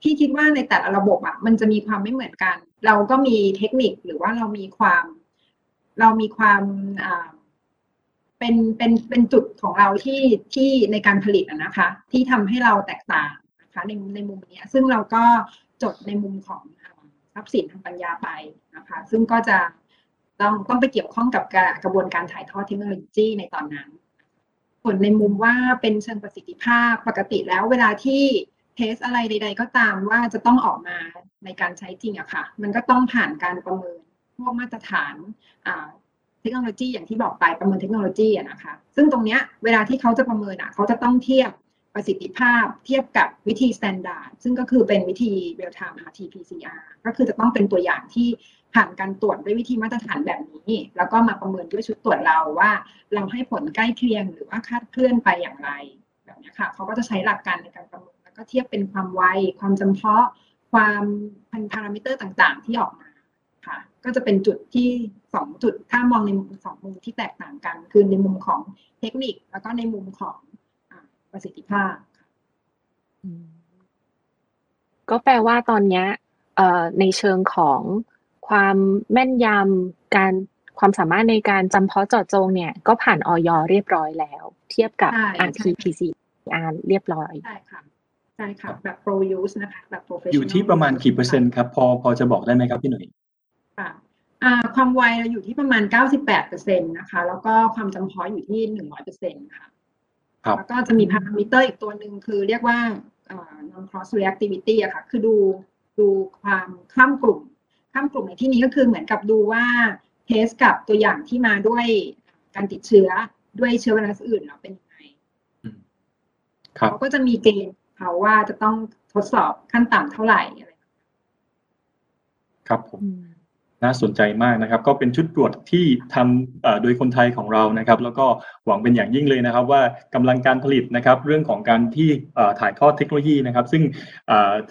พี่คิดว่าในแต่ละระบบอะมันจะมีความไม่เหมือนกัน เราก็มีเทคนิคหรือว่าเรามีความ เรามีความเป็นเป็นเป็นจุดของเราที่ที่ในการผลิตนะคะ ที่ทำให้เราแตกต่างนะคะในในมุมนี้ซึ่งเราก็จดในมุมของทรัพย์สินทางปัญญาไปนะคะ ซึ่งก็จะต้องต้องไปเกี่ยวข้องกับกระบวนการถ่ายทอดเทคโนโลยีในตอนนั้น ลในมุมว่าเป็นเชิงประสิทธิภาพปกติแล้วเวลาที่เทสอะไรใด ๆ ก็ตามว่าจะต้องออกมาในการใช้จริงอะค่ะ มันก็ต้องผ่านการประเมินพวกมาตรฐานเทคโนโลยีอย่างที่บอกไปประเมินเทคโนโลยีอะนะคะ ซึ่งตรงเนี้ยเวลาที่เขาจะประเมินอะเขาจะต้องเทียบ ประสิทธิภาพเทียบกับวิธี standard ซึ่งก็คือเป็นวิธี real time RT-PCR ก็คือจะต้องเป็นตัวอย่างที่ผ่านการตรวจด้วยวิธีมาตรฐานแบบนี้ แล้วก็มาประเมินด้วยชุดตรวจเราว่า เราให้ผลใกล้เคียงหรือว่าคาดเคลื่อนไปอย่างไรแบบนี้ค่ะเขาก็จะใช้หลักการในการประเมินแล้วก็เทียบเป็นความไว ความจำเพาะ ความพันพารามิเตอร์ต่างๆ ที่ออกมาค่ะ ก็จะเป็นจุดที่สองจุดถ้ามองในสองมุมที่แตกต่างกัน คือในมุมของเทคนิคแล้วก็ในมุมของ ประสิทธิภาพก็แปลว่าตอนนี้ในเชิงของความแม่นยำการความสามารถในการจำเพาะเจาะจงเนี่ย ก็ผ่านออยเรียบร้อยแล้ว เทียบกับ RT-PCR เรียบร้อยใช่ค่ะใช่ค่ะแบบ pro use นะคะแบบ professional อยู่ที่ประมาณกี่เปอร์เซ็นต์ครับ พอพอจะบอกได้ไหมครับพี่หนุ่ยค่ะความไวเราอยู่ที่ประมาณ 98เปอร์เซ็นต์นะคะ แล้วก็ความจำเพาะอยู่ที่ 100เปอร์เซ็นต์ค่ะ แล้วก็จะมีพารามิเตอร์อีกตัวหนึ่งคือเรียกว่า non cross reactivity อะค่ะ คือดูดูความข้ามกลุ่ม ข้ามกลุ่มในที่นี้ก็คือเหมือนกับดูว่าเทสกับตัวอย่างที่มาด้วยการติดเชื้อด้วยเชื้อไวรัสอื่นเราเป็นยังไงเขาก็จะมีเกณฑ์เขาว่าจะต้องทดสอบขั้นต่ำเท่าไหร่อะไรครับผม น่าสนใจมากนะครับ ก็เป็นชุดตรวจที่ทำโดยคนไทยของเรานะครับ แล้วก็หวังเป็นอย่างยิ่งเลยนะครับ ว่ากำลังการผลิตนะครับ เรื่องของการที่ถ่ายทอดเทคโนโลยีนะครับ ซึ่ง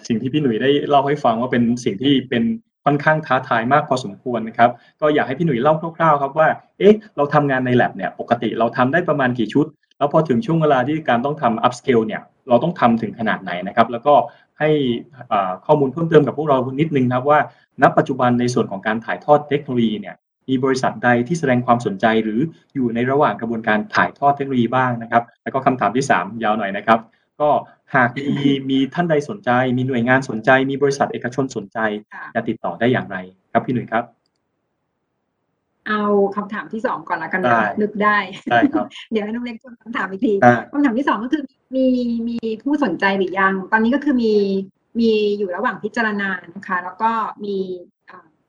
สิ่งที่พี่หนุ่ยได้เล่าให้ฟังว่าเป็นสิ่งที่เป็นค่อนข้างท้าทายมากพอสมควรนะครับ ก็อยากให้พี่หนุ่ยเล่าคร่าวๆครับว่า เอ๊ะ เราทำงานใน lab เนี่ย ปกติเราทำได้ประมาณกี่ชุด แล้วพอถึงช่วงเวลาที่การต้องทำ upscale เนี่ย เราต้องทำถึงขนาดไหนนะครับ แล้วก็ ให้ข้อมูลเพิ่มเติมกับพวกเรานิดนึงครับว่า ณ ปัจจุบันในส่วนของการถ่ายทอดเทคโนโลยีเนี่ยมีบริษัทใดที่แสดงความสนใจหรืออยู่ในระหว่างกระบวนการถ่ายทอดเทคโนโลยีบ้างนะครับ แล้วก็คำถามที่ 3 ยาวหน่อยนะครับ ก็หากมีมีท่านใดสนใจ มีหน่วยงานสนใจ มีบริษัทเอกชนสนใจ จะติดต่อได้อย่างไรครับพี่หนุ่ยครับ เอาคำถามที่สองก่อนละกันนะนึกได้ได้ครับเดี๋ยวให้น้องเล็กทวนคำถามอีกทีคำถามที่สองก็คือมีมีผู้สนใจหรือยัง ตอนนี้ก็คือมีมีอยู่ระหว่างพิจารณานะคะ แล้วก็มี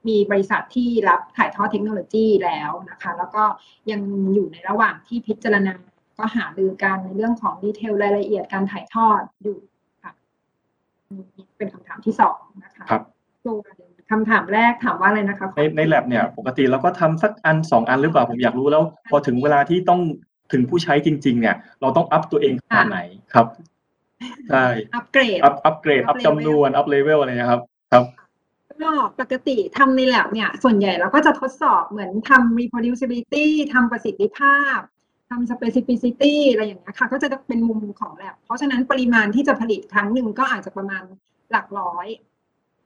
มีบริษัทที่รับถ่ายทอดเทคโนโลยีแล้วนะคะ แล้วก็ยังอยู่ในระหว่างที่พิจารณาก็หารือกันในเรื่องของ detail รายละเอียดการถ่ายทอดอยู่ค่ะเป็นคำถามที่สองนะคะครับ คำถามแรกถามว่าอะไรนะคะในในแลบเนี่ยปกติเราก็ทำสักอันสองอันหรือเปล่าผมอยากรู้แล้ว พอถึงเวลาที่ต้องถึงผู้ใช้จริง ๆ เนี่ย เราต้องอัพตัวเองขนาดไหนครับใช่อัปเกรดอัพอัปเกรดอัพจำนวนอัพเลเวลอะไรนะครับ ครับก็ปกติทำในแลบเนี่ย ส่วนใหญ่เราก็จะทดสอบเหมือนทำ reproducibility ทำประสิทธิภาพทำ specificity อะไรอย่างเงี้ยค่ะ ก็จะเป็นมุมของแลบเพราะฉะนั้นปริมาณที่จะผลิตครั้งหนึ่งก็อาจจะประมาณหลักร้อย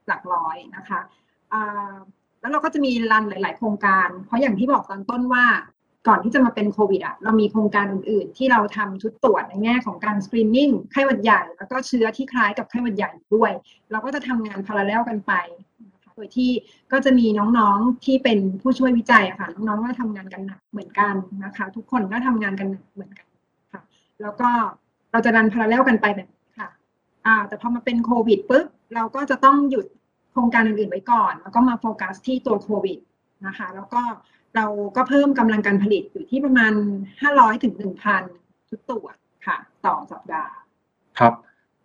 หลักร้อยนะคะแล้วเราก็จะมีรันหลาย ๆ โครงการ เพราะอย่างที่บอกตอนต้นว่าก่อนที่จะมาเป็นโควิดอะเรามีโครงการอื่น ๆ ที่เราทำชุดตรวจในแง่ของการสกรีนนิ่งไข้หวัดใหญ่ แล้วก็เชื้อที่คล้ายกับไข้หวัดใหญ่ด้วย เราก็จะทำงานพาราเลลกันไปโดยที่ก็จะมีน้องๆที่เป็นผู้ช่วยวิจัยอะค่ะน้องๆก็ทำงานกันหนักเหมือนกันนะคะ ทุกคนก็ทำงานกันหนักเหมือนกันค่ะ แล้วก็เราจะรันพาราเลลกันไปแบบ อ่าแต่พอมาเป็นโควิดปุ๊บเราก็จะต้องหยุดโครงการอื่นๆไว้ก่อน แล้วก็มาโฟกัสที่ตัวโควิดนะคะแล้วก็เราก็เพิ่มกำลังการผลิตอยู่ที่ประมาณ 500ถึง1,000ชุดตรวจค่ะ ต่อสัปดาห์ครับ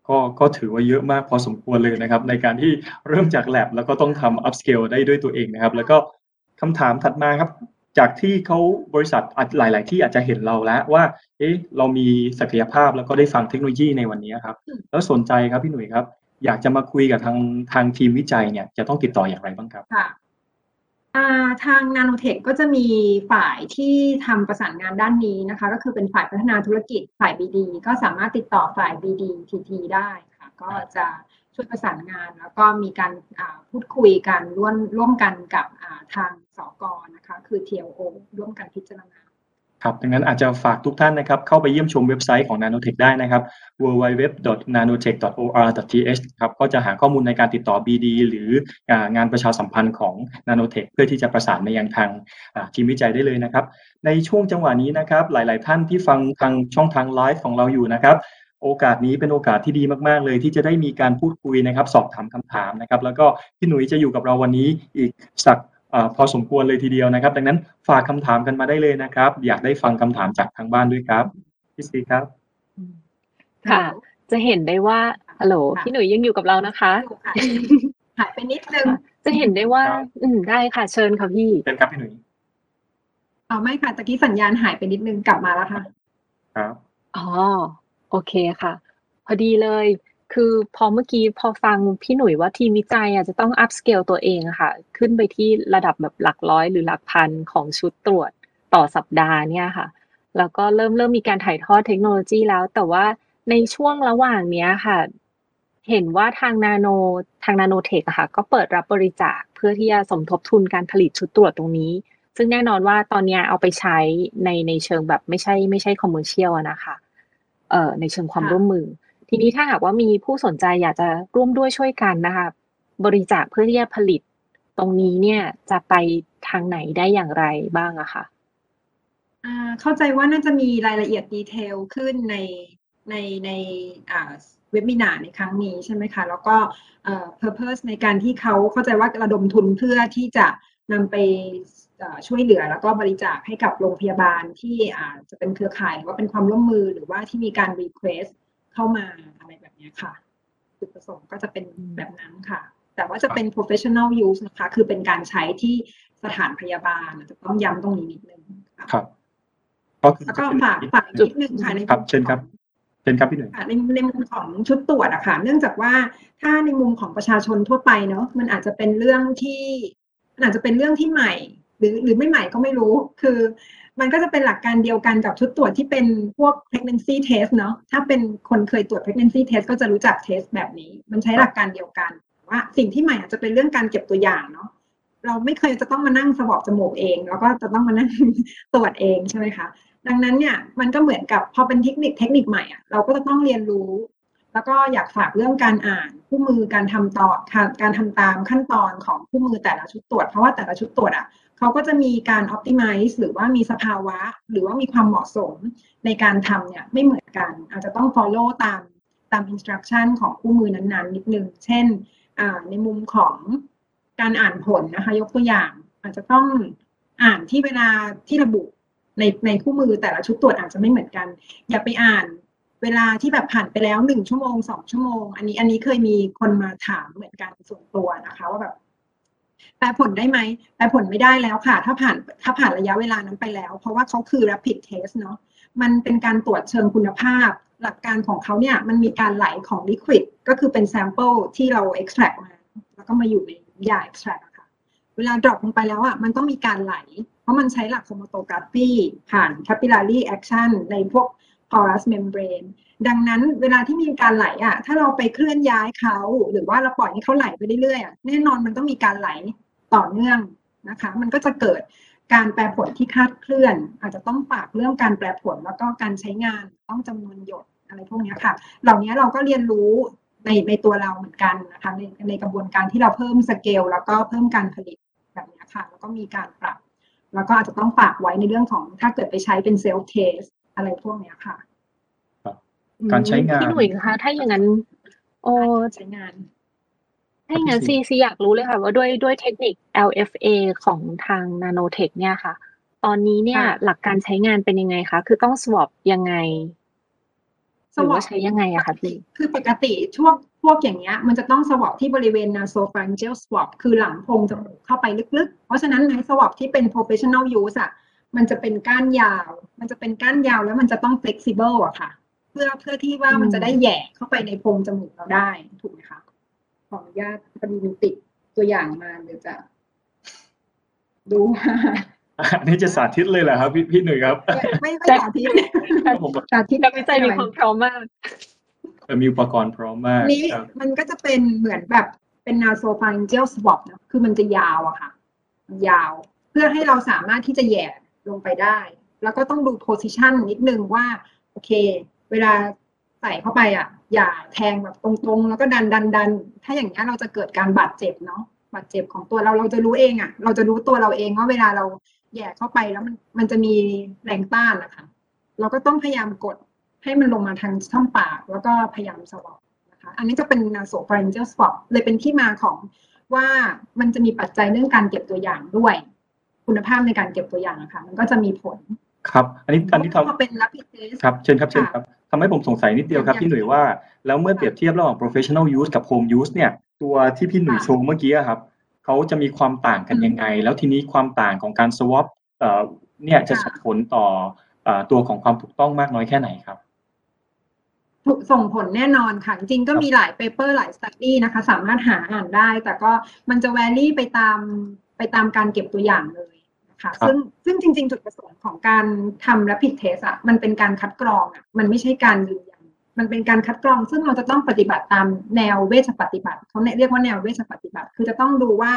ก็ก็ถือว่าเยอะมากพอสมควรเลยนะครับ ในการที่เริ่มจากแลบแล้วก็ต้องทำ upscale ได้ด้วยตัวเองนะครับ แล้วก็คำถามถัดมาครับ จากที่เขาบริษัทหลาย ๆ ที่อาจจะเห็นเราแล้วว่า เอ๊ะ เรามีศักยภาพแล้วก็ได้ฟังเทคโนโลยีในวันนี้ครับ แล้วสนใจครับพี่หนุ่ยครับ อยากจะมาคุยกับทางทางทีมวิจัยเนี่ย จะต้องติดต่ออย่างไรบ้างครับค่ะทางนาโนเทคก็จะมีฝ่ายที่ทำประสานงานด้านนี้นะคะ ก็คือเป็นฝ่ายพัฒนาธุรกิจฝ่าย BD ก็สามารถติดต่อฝ่าย BD TT ได้ค่ะ ก็จะช่วยประสานงาน แล้วก็มีการพูดคุยกันร่วมร่วมกันกับทางสกนะคะ คือ TLO ร่วมกันพิจารณาครับดังนั้นอาจจะฝากทุกท่านนะครับ เข้าไปเยี่ยมชมเว็บไซต์ของ Nanotech ได้นะครับ www.nanotech.or.th ครับก็จะหาข้อมูลในการติดต่อ BD หรืองานประชาสัมพันธ์ของ Nanotech เพื่อที่จะประสานมายังทางทีมวิจัยได้เลยนะครับ ในช่วงจังหวะนี้นะครับ หลาย ๆ ท่านที่ฟังทางช่องทางไลฟ์ของเราอยู่นะครับ โอกาสนี้เป็นโอกาสที่ดีมาก ๆ เลยที่จะได้มีการพูดคุยนะครับ สอบถามคำถามนะครับ แล้วก็พี่หนุ่ยจะอยู่กับเราวันนี้อีกสักพอสมควรเลยทีเดียวนะครับ ดังนั้นฝากคำถามกันมาได้เลยนะครับ อยากได้ฟังคำถามจากทางบ้านด้วยครับพี่ซีครับ ค่ะ จะเห็นได้ว่าฮัลโหลพี่หนุ่ยยังอยู่กับเรานะคะหายไปนิดนึงจะเห็นได้ว่า อืมได้ค่ะ เชิญค่ะพี่เชิญครับพี่หนุ่ยเอาไม่ค่ะตะกี้สัญญาณหายไปนิดนึงกลับมาแล้วค่ะ ครับอ๋อ โอเคค่ะ พอดีเลย คือพอเมื่อกี้พอฟังพี่หนุ่ยว่าทีมวิจัยอะจะต้อง upscale ตัวเองค่ะ ขึ้นไปที่ระดับแบบหลักร้อยหรือหลักพันของชุดตรวจต่อสัปดาห์เนี่ยค่ะ แล้วก็เริ่มเริ่มมีการถ่ายทอดเทคโนโลยีแล้ว แต่ว่าในช่วงระหว่างเนี้ยค่ะ เห็นว่าทางนาโนทางนาโนเทคค่ะ ก็เปิดรับบริจาคเพื่อที่จะสมทบทุนการผลิตชุดตรวจตรงนี้ ซึ่งแน่นอนว่าตอนนี้เอาไปใช้ในในเชิงแบบไม่ใช่ไม่ใช่ commercial นะคะ ในเชิงความร่วมมือ ทีนี้ถ้าหากว่ามีผู้สนใจอยากจะร่วมด้วยช่วยกันนะคะบริจาคเพื่อที่จะผลิตตรงนี้เนี่ยจะไปทางไหนได้อย่างไรบ้างอะคะอ่าเข้าใจว่าน่าจะมีรายละเอียด detail ขึ้นในในในอ่าเว็บมินาในครั้งนี้ใช่ไหมคะ แล้วก็เอ่อ purpose ในการที่เขาเข้าใจว่าระดมทุนเพื่อที่จะนำไป ช่วยเหลือแล้วก็บริจาคให้กับโรงพยาบาลที่อาจจะเป็นเครือข่ายหรือว่าเป็นความร่วมมือหรือว่าที่มีการ request เข้ามาอะไรแบบนี้ค่ะจุดประสงค์ก็จะเป็นแบบนั้นค่ะ แต่ว่าจะเป็น professional use นะคะ คือเป็นการใช้ที่สถานพยาบาลจะต้องย้ำตรงนี้นิดนึงครับก็คือแล้วก็ฝากฝากนิดนึงค่ะในครับ เชิญครับเชิญครับพี่หนุ่ยในในมุมของชุดตรวจอะค่ะ เนื่องจากว่าถ้าในมุมของประชาชนทั่วไปเนาะมันอาจจะเป็นเรื่องที่มันอาจจะเป็นเรื่องที่ใหม่ หรือหรือไม่ใหม่ก็ไม่รู้ คือมันก็จะเป็นหลักการเดียวกันกับชุดตรวจที่เป็นพวก pregnancy test เนาะถ้าเป็นคนเคยตรวจ pregnancy test ก็จะรู้จักเทสแบบนี้ มันใช้หลักการเดียวกัน ว่าสิ่งที่ใหม่อาจจะเป็นเรื่องการเก็บตัวอย่างเนาะเราไม่เคยจะต้องมานั่งสวอปจมูกเอง แล้วก็จะต้องมานั่งตรวจเองใช่ไหมคะดังนั้นเนี่ยมันก็เหมือนกับพอเป็นเทคนิคเทคนิคใหม่อะเราก็จะต้องเรียนรู้ แล้วก็อยากฝากเรื่องการอ่านคู่มือการทำต่อการทำตามขั้นตอนของคู่มือแต่ละชุดตรวจ เพราะว่าแต่ละชุดตรวจอะ เขาก็จะมีการ optimize หรือว่ามีสภาวะ หรือว่ามีความเหมาะสมในการทำเนี่ยไม่เหมือนกัน อาจจะต้อง follow ตามตาม instruction ของคู่มือนั้นๆ นิดนึง เช่นในมุมของการอ่านผลนะคะ ยกตัวอย่าง อาจจะต้องอ่านที่เวลาที่ระบุในในคู่มือแต่ละชุดตรวจอาจจะไม่เหมือนกัน อย่าไปอ่านเวลาที่แบบผ่านไปแล้วหนึ่งชั่วโมงสองชั่วโมง อันนี้อันนี้เคยมีคนมาถามเหมือนกันส่วนตัวนะคะ ว่าแบบ แปลผลได้ไหมแปลผลไม่ได้แล้วค่ะ ถ้าผ่านถ้าผ่านระยะเวลานั้นไปแล้ว เพราะว่าเขาคือ rapid test เนาะมันเป็นการตรวจเชิงคุณภาพ หลักการของเขาเนี่ยมันมีการไหลของ liquid ก็คือเป็น sample ที่เรา extract มา แล้วก็มาอยู่ในยา extract ะค่ะเวลา drop ลงไปแล้วอะมันต้องมีการไหล เพราะมันใช้หลัก chromatography ผ่าน capillary action ในพวก porous membrane ดังนั้นเวลาที่มีการไหลอะ ถ้าเราไปเคลื่อนย้ายเขาหรือว่าเราปล่อยให้เขาไหลไปเรื่อยๆอะแน่นอนมันต้องมีการไหลต่อเนื่องนะคะ มันก็จะเกิดการแปรผลที่คาดเคลื่อน อาจจะต้องปรับเรื่องการแปรผลแล้วก็การใช้งานต้องจำนวนหยดอะไรพวกนี้ค่ะ เหล่านี้เราก็เรียนรู้ในในตัวเราเหมือนกันนะคะในในกระบวนการที่เราเพิ่มสเกลแล้วก็เพิ่มการผลิตแบบนี้ค่ะแล้วก็มีการปรับ แล้วก็อาจจะต้องฝากไว้ในเรื่องของถ้าเกิดไปใช้เป็น self test อะไรพวกนี้ค่ะ การใช้งานพี่หนุ่ยคะถ้าอย่างนั้น โอ้ใช้งานถ้าอย่างนั้นซีซีอยากรู้เลยค่ะว่าด้วยด้วยเทคนิค LFA ของทาง Nanotech เนี่ยค่ะ ตอนนี้เนี่ย หลักการใช้งานเป็นยังไงคะคือต้อง swab ยังไงหรือว่าใช้ยังไงอะคะพี่ คือปกติช่วงพวกอย่างเงี้ย มันจะต้องสวอปที่บริเวณ nasopharyngeal swab คือหลังโพรงจมูกเข้าไปลึกๆ เพราะฉะนั้นในสวอปที่เป็น professional use อะมันจะเป็นก้านยาว มันจะเป็นก้านยาวแล้วมันจะต้อง flexible อะค่ะเพื่อเพื่อที่ว่ามันจะได้แหย่เข้าไปในโพรงจมูกเราได้ถูกไหมคะขออนุญาตพอดีมีติดตัวอย่างมาเดี๋ยวจะ ดูว่าอันนี้จะสาธิตเลยเหรอครับ พี่พี่หนุ่ยครับ ไม่ไม่สาธิตผมสาธิตนักวิจัยมีความพร้อมมากมีอุปกรณ์พร้อมมากนี้ครับมันก็จะเป็นเหมือนแบบเป็น nasopharyngeal swab นะคือมันจะยาวอะค่ะ ยาว เพื่อให้เราสามารถที่จะแหย่ลงไปได้ แล้วก็ต้องดูโพซิชันนิดนึงว่า โอเค เวลาใส่เข้าไปอะ อย่าแทงแบบตรงๆ แล้วก็ดันดันดันถ้าอย่างนี้เราจะเกิดการบาดเจ็บเนาะบาดเจ็บของตัวเราเราจะรู้เองอะ เราจะรู้ตัวเราเองว่าเวลาเราแย่เข้าไปแล้วมันมันจะมีแรงต้านนะคะเราก็ต้องพยายามกดให้มันลงมาทางช่องปาก แล้วก็พยายามสวอปนะคะอันนี้จะเป็น nasopharyngeal swab เลยเป็นที่มาของว่ามันจะมีปัจจัยเรื่องการเก็บตัวอย่างด้วย คุณภาพในการเก็บตัวอย่างนะคะมันก็จะมีผล ครับ อันนี้อันนี้ทำพอเป็น rapid test ครับเชิญครับเชิญครับทำให้ผมสงสัยนิดเดียวครับอย่างพี่หนุ่ยว่าแล้วเมื่อเปรียบเทียบระหว่าง professional use กับ home use เนี่ย ตัวที่พี่หนุ่ยค่ะโชว์เมื่อกี้อะครับเขาจะมีความต่างกันอืมยังไง แล้วทีนี้ความต่างของการ swab เอ่อเนี่ยจะค่ะส่งผลต่อเอ่อตัวของความถูกต้องมากน้อยแค่ไหนครับถูกส่งผลแน่นอนค่ะ จริงๆก็มีหลาย paper หลาย study นะคะ สามารถหาอ่านได้ แต่ก็มันจะ vary ไปตามไปตามการเก็บตัวอย่างเลยนะ คะครับซึ่งซึ่งจริง ๆ จุดประสงค์ของการทำ rapid test อะมันเป็นการคัดกรองอะมันไม่ใช่การยืนยันมันเป็นการคัดกรอง ซึ่งเราจะต้องปฏิบัติตามแนวเวชปฏิบัติเขาเรียกว่าแนวเวชปฏิบัติ คือจะต้องดูว่า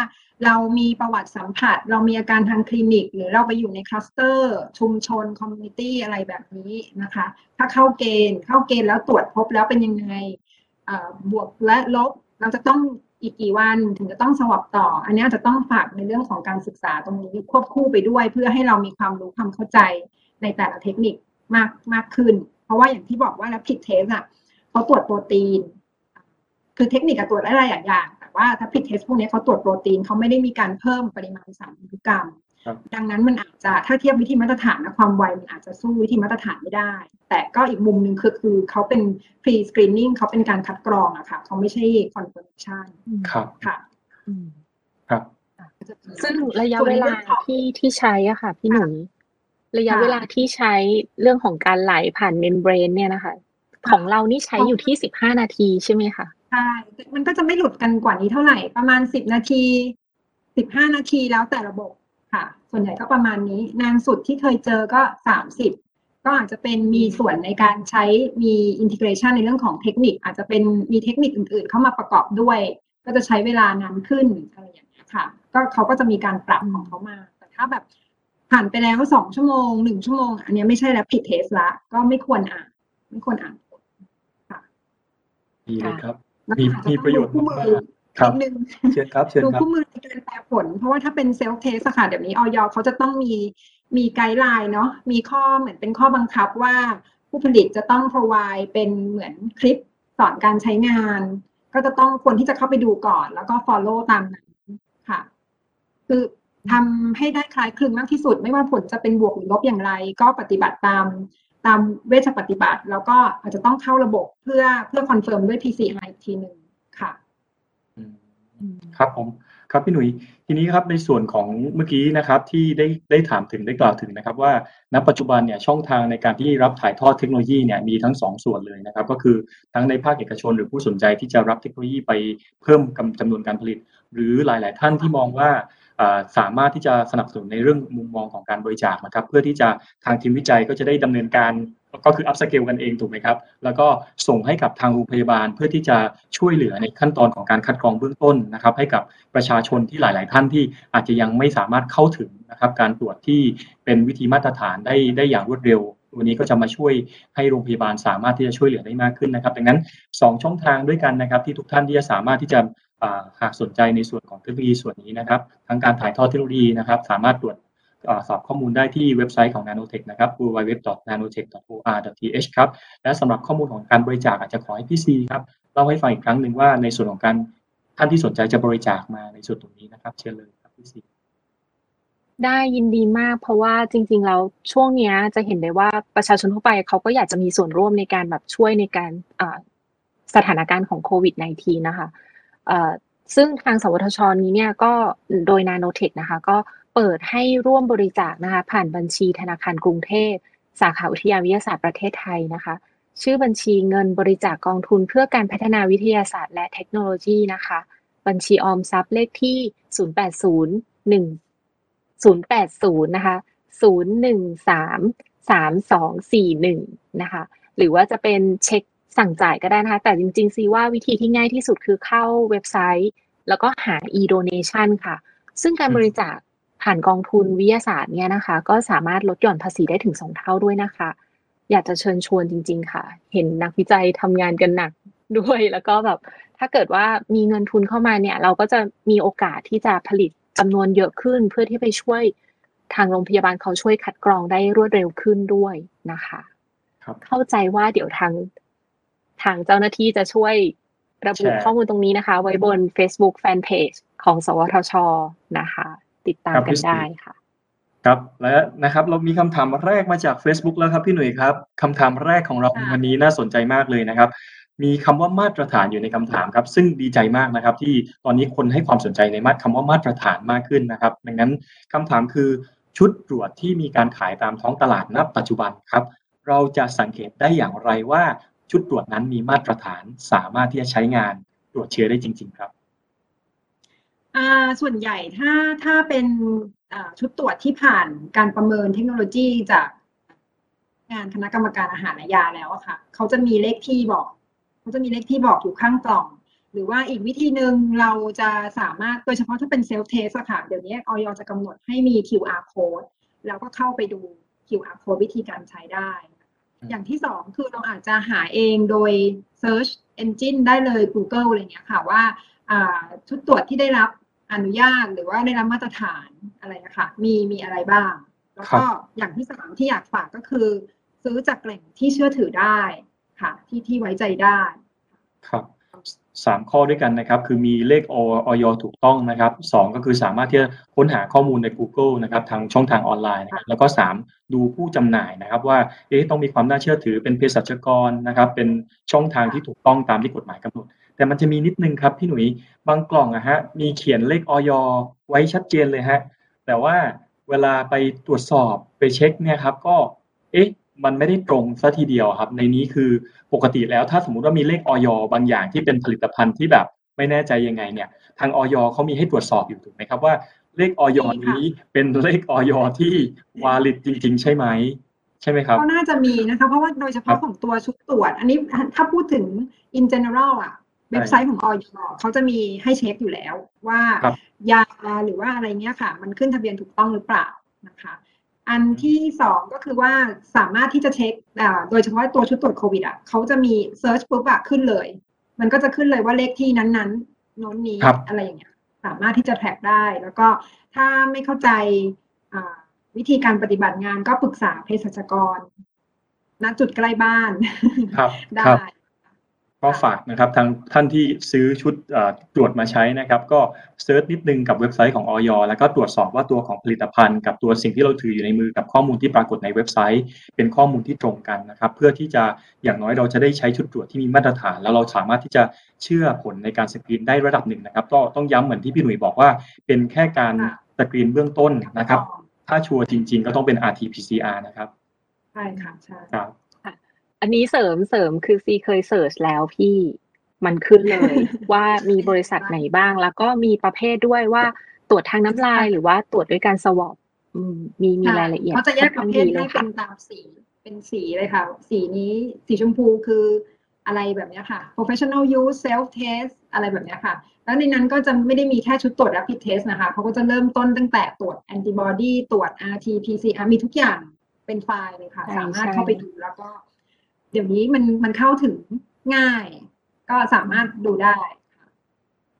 เรามีประวัติสัมผัส เรามีอาการทางคลินิก หรือเราไปอยู่ในคลัสเตอร์ ชุมชน community อะไรแบบนี้นะคะ ถ้าเข้าเกณฑ์เข้าเกณฑ์แล้วตรวจพบแล้วเป็นยังไงอ่าบวกและลบเราจะต้อง อีกกี่วันถึงจะต้อง swab ต่อ อันนี้อาจจะต้องฝากในเรื่องของการศึกษาตรงนี้ควบคู่ไปด้วย เพื่อให้เรามีความรู้ความเข้าใจในแต่ละเทคนิคมากมากขึ้น เพราะว่าอย่างที่บอกว่าแล้วผิดเทสอะเขาตรวจโปรตีน คือเทคนิคตรวจได้หลายอย่าง แต่ว่าถ้าผิดเทสพวกนี้เขาตรวจโปรตีนเขาไม่ได้มีการเพิ่มปริมาณสารพันธุกรรม ดังนั้นมันอาจจะถ้าเทียบวิธีมาตรฐานนะความไวมันอาจจะสู้วิธีมาตรฐานไม่ได้ แต่ก็อีกมุมหนึ่งคือคือเขาเป็น pre screening เขาเป็นการคัดกรองอะค่ะเขาไม่ใช่ confirmation ครับค่ะอืมครับ ซึ่งระยะส่วนเวในลาเรื่องของที่ที่ใช้อะค่ะพี่หค่ะนุ่ยระยะค่ะเวลาที่ใช้เรื่องของการไหลผ่าน membrane เนี่ยนะคะ ของเรานี่ใช้อยู่ที่สิบห้านาทีใช่ไหมคะใช่มันก็จะไม่หลุดกันกว่านี้เท่าไหร่ประมาณสิบนาทีสิบห้านาทีแล้วแต่ระบบ ค่ะ ส่วนใหญ่ก็ประมาณนี้ นานสุดที่เคยเจอก็สามสิบก็อาจจะเป็นมีส่วนในการใช้มี integration ในเรื่องของเทคนิค อาจจะเป็นมีเทคนิคอื่นๆ เข้ามาประกอบด้วย ก็จะใช้เวลานานขึ้นอะไรอย่างเงี้ยค่ะ ก็เขาก็จะมีการปรับของเขามา แต่ถ้าแบบผ่านไปแล้วสองชั่วโมงหนึ่งชั่วโมง อันเนี้ยไม่ใช่แล้วผิด test ละ ก็ไม่ควรอ่าน ไม่ควรอ่านผลค่ะดีเลยครับแล้วมีอาจจมีประโยชน์ต้องดูคู่มือมากๆครับ นิดนึงเชิญครับเชิญดูครับคู่มือในการแปลผล เพราะว่าถ้าเป็น self test ค่ะเดี๋ยวนี้อย. เขาจะต้องมีมี guideline เนาะมีข้อเหมือนเป็นข้อบังคับว่าผู้ผลิตจะต้อง provide เป็นเหมือนคลิปสอนการใช้งาน ก็จะต้องควรที่จะเข้าไปดูก่อน แล้วก็ follow ตามนั้นค่ะ คือทำให้ได้คล้ายคลึงมากที่สุด ไม่ว่าผลจะเป็นบวกหรือลบอย่างไร ก็ปฏิบัติตามตามเวชปฏิบัติ แล้วก็อาจจะต้องเข้าระบบเพื่อเพื่อคอนเฟิร์มด้วย PCI อีกทีหนึ่งค่ะอืม ครับผมครับพี่หนุ่ยทีนี้ครับในส่วนของเมื่อกี้นะครับที่ได้ได้ถามถึงได้กล่าวถึงนะครับ ว่าณปัจจุบันเนี่ยช่องทางในการที่รับถ่ายทอดเทคโนโลยีเนี่ยมีทั้งสองส่วนเลยนะครับ ก็คือทั้งในภาคเอกชนหรือผู้สนใจที่จะรับเทคโนโลยีไปเพิ่มกำจำนวนการผลิต หรือหลาย ๆ ท่านที่มองว่า สามารถที่จะสนับสนุนในเรื่องมุมมองของการบริจาคนะครับ เพื่อที่จะทางทีมวิจัยก็จะได้ดำเนินการก็คืออัพสเกลกันเองถูกไหมครับ แล้วก็ส่งให้กับทางโรงพยาบาลเพื่อที่จะช่วยเหลือในขั้นตอนของการคัดกรองเบื้องต้นนะครับ ให้กับประชาชนที่หลาย ๆ ท่านที่อาจจะยังไม่สามารถเข้าถึงนะครับการตรวจที่เป็นวิธีมาตรฐานได้ได้อย่างรวดเร็ววันนี้ก็จะมาช่วยให้โรงพยาบาลสามารถที่จะช่วยเหลือได้มากขึ้นนะครับ ดังนั้น 2 ช่องทางด้วยกันนะครับ ที่ทุกท่านที่จะสามารถที่จะ หากสนใจในส่วนของเทคโนโลยีส่วนนี้นะครับ ทั้งการถ่ายทอดเทคโนโลยีนะครับ สามารถตรวจอสอบข้อมูลได้ที่เว็บไซต์ของ Nanotech นะครับ www.nanotech.or.th ครับ และสำหรับข้อมูลของการบริจาคอาจจะขอให้พี่ซีครับเล่าให้ฟังอีกครั้งหนึ่งว่าในส่วนของการท่านที่สนใจจะบริจาคมาในส่วนตรงนี้นะครับ เชิญเลยครับพี่ซีได้ยินดีมากเพราะว่าจริง ๆ แล้วช่วงนี้จะเห็นได้ว่าประชาชนทั่วไปเขาก็อยากจะมีส่วนร่วมในการแบบช่วยในการสถานการณ์ของโควิด -19 นะคะ ซึ่งทางสวทชนี้เนี่ยก็โดย Nanotech นะคะ ก็เปิดให้ร่วมบริจาคนะคะ ผ่านบัญชีธนาคารกรุงเทพ สาขาวิทยาวิทยาศาสตร์ประเทศไทยนะคะ ชื่อบัญชีเงินบริจาคกองทุนเพื่อการพัฒนาวิทยาศาสตร์และเทคโนโลยีนะคะ บัญชีออมทรัพย์เลขที่ 0801080นะคะ013 3241นะคะ หรือว่าจะเป็นเช็ค สั่งจ่ายก็ได้นะคะ แต่จริงๆซีว่าวิธีที่ง่ายที่สุดคือเข้าเว็บไซต์ แล้วก็หา e-donation ค่ะ ซึ่งการบริจาคผ่านกองทุนวิทยาศาสตร์เนี่ยนะคะ ก็สามารถลดหย่อนภาษีได้ถึงสองเท่าด้วยนะคะ อยากจะเชิญชวนจริง ๆ ค่ะ เห็นนักวิจัยทำงานกันหนักด้วยแล้วก็แบบถ้าเกิดว่ามีเงินทุนเข้ามาเนี่ย เราก็จะมีโอกาสที่จะผลิตจำนวนเยอะขึ้น เพื่อที่ไปช่วยทางโรงพยาบาลเขาช่วยคัดกรองได้รวดเร็วขึ้นด้วยนะคะครับเข้าใจว่าเดี๋ยวทาง ทางเจ้าหน้าที่จะช่วยระบุแชร์ข้อมูลตรงนี้นะคะ ไว้บน Facebook Fanpage ของ สวทช นะคะ ติดตามครับกันพี่ศรีได้ค่ะ ครับและนะครับ เรามีคำถามแรกมาจาก Facebook แล้วครับพี่หนุ่ยครับคำถามแรกของเราค่ะวันนี้น่าสนใจมากเลยนะครับมีคำว่ามาตรฐานอยู่ในคำถามครับ ซึ่งดีใจมากนะครับ ที่ตอนนี้คนให้ความสนใจในมาตรคำว่ามาตรฐานมากขึ้นนะครับ ดังนั้นคำถามคือชุดตรวจที่มีการขายตามท้องตลาดณปัจจุบันครับ เราจะสังเกตได้อย่างไรว่า ชุดตรวจนั้นมีมาตรฐานสามารถที่จะใช้งานตรวจเชื้อได้จริง ๆ ครับส่วนใหญ่ถ้าถ้าเป็นชุดตรวจที่ผ่านการประเมินเทคโนโลยีจากงานคณะกรรมการอาหารและยาแล้วอะค่ะเขาจะมีเลขที่บอกเขาจะมีเลขที่บอกอยู่ข้างกล่อง หรือว่าอีกวิธีหนึ่งเราจะสามารถโดยเฉพาะถ้าเป็น self test อะค่ะ เดี๋ยวนี้อย. จะกำหนดให้มี QR code แล้วก็เข้าไปดู QR code วิธีการใช้ได้ อืมอย่างที่สองคือเราอาจจะหาเองโดย search Engine ได้เลย Google อะไรอย่างเงี้ยค่ะว่าอ่าชุดตรวจที่ได้รับอนุญาตหรือว่าได้รับมาตรฐานอะไรนะคะมีมีอะไรบ้าง แล้วก็อย่างที่สามที่อยากฝากก็คือ ซื้อจากแหล่งที่เชื่อถือได้ค่ะ ที่ที่ไว้ใจได้ ครับ สามข้อด้วยกันนะครับ คือมีเลขออยถูกต้องนะครับสองก็คือสามารถที่จะค้นหาข้อมูลใน Google นะครับทางช่องทางออนไลน์นะครับแล้วก็สามดูผู้จำหน่ายนะครับว่าเอ๊ะต้องมีความน่าเชื่อถือเป็นเภสัชกรนะครับ เป็นช่องทางที่ถูกต้องตามที่กฎหมายกำหนด แต่มันจะมีนิดนึงครับพี่หนุ่ยบางกล่องอะฮะมีเขียนเลขออยไว้ชัดเจนเลยฮะแต่ว่าเวลาไปตรวจสอบไปเช็คเนี่ยครับก็เอ๊ะ มันไม่ได้ตรงซะทีเดียวครับ ในนี้คือปกติแล้วถ้าสมมุติว่ามีเลขออยบางอย่างที่เป็นผลิตภัณฑ์ที่แบบไม่แน่ใจยังไงเนี่ย ทางออยเขามีให้ตรวจสอบอยู่ถูกไหมครับว่าเลขออยมีค่ะนี้เป็นเลขออยที่ valid จริง ๆ ใช่ไหมใช่ไหมครับก็น่าจะมีนะคะ เพราะว่าโดยเฉพาะครับของตัวชุดตรวจ อันนี้ถ้าพูดถึง in general อะเว็บไซต์ของอย.เขาจะมีให้เช็คอยู่แล้วว่าครับยาหรือว่าอะไรเงี้ยค่ะ มันขึ้นทะเบียนถูกต้องหรือเปล่านะคะ อันที่สองก็คือว่าสามารถที่จะเช็คอ่าโดยเฉพาะตัวชุดตรวจโควิดอะเขาจะมี search ปุ๊บอะขึ้นเลย มันก็จะขึ้นเลยว่าเลขที่นั้นๆโน้นนี้ครับอะไรอย่างเงี้ย สามารถที่จะเช็คได้ แล้วก็ถ้าไม่เข้าใจอ่าวิธีการปฏิบัติงานก็ปรึกษาเภสัชกรณจุดใกล้บ้านครับได้ครับ ก็ฝากนะครับทางท่านที่ซื้อชุดเอ่อตรวจมาใช้นะครับ ก็ search นิดนึงกับเว็บไซต์ของออยแล้วก็ตรวจสอบว่าตัวของผลิตภัณฑ์ กับตัวสิ่งที่เราถือย.ู่ในมือกับข้อมูลที่ปรากฏในเว็บไซต์ เป็นข้อมูลที่ตรงกันนะครับ เพื่อที่จะอย่างน้อยเราจะได้ใช้ชุดตรวจที่มีมาตรฐาน แล้วเราสามารถที่จะเชื่อผลในการสกรีนได้ระดับหนึ่งนะครับก็ต้องย้ำเหมือนที่พี่หนุ่ยบอกว่า เป็นแค่การค่ะสกรีนเบื้องต้นนะครับ ถ้า sure จริง ๆ ก็ต้องเป็น RT-PCR นะครับใช่ค่ะใช่ครับ อันนี้เสริมเสริมคือซีเคย search แล้วพี่มันขึ้นเลย ว่ามีบริษัทไหนบ้าง แล้วก็มีประเภทด้วยว่าตรวจทางน้ำลายหรือว่าตรวจด้วยการ swab อืมมีมีรายละเอียดเขาจะแยกประเภทค่อนข้างดีเลให้เป็ค่ะตามสีเป็นสีเลยค่ะ สีนี้สีชมพูคืออะไรแบบเนี้ยค่ะ professional use self test อะไรแบบเนี้ยค่ะ แล้วในนั้นก็จะไม่ได้มีแค่ชุดตรวจ rapid test นะคะเขาก็จะเริ่มต้นตั้งแต่ตรวจ antibody ตรวจ rt pcr มีทุกอย่างเป็นไฟล์เลยค่ะใช่สามารถใช่เข้าไปดูแล้วก็ เดี๋ยวนี้มันมันเข้าถึงง่าย ก็สามารถดูได้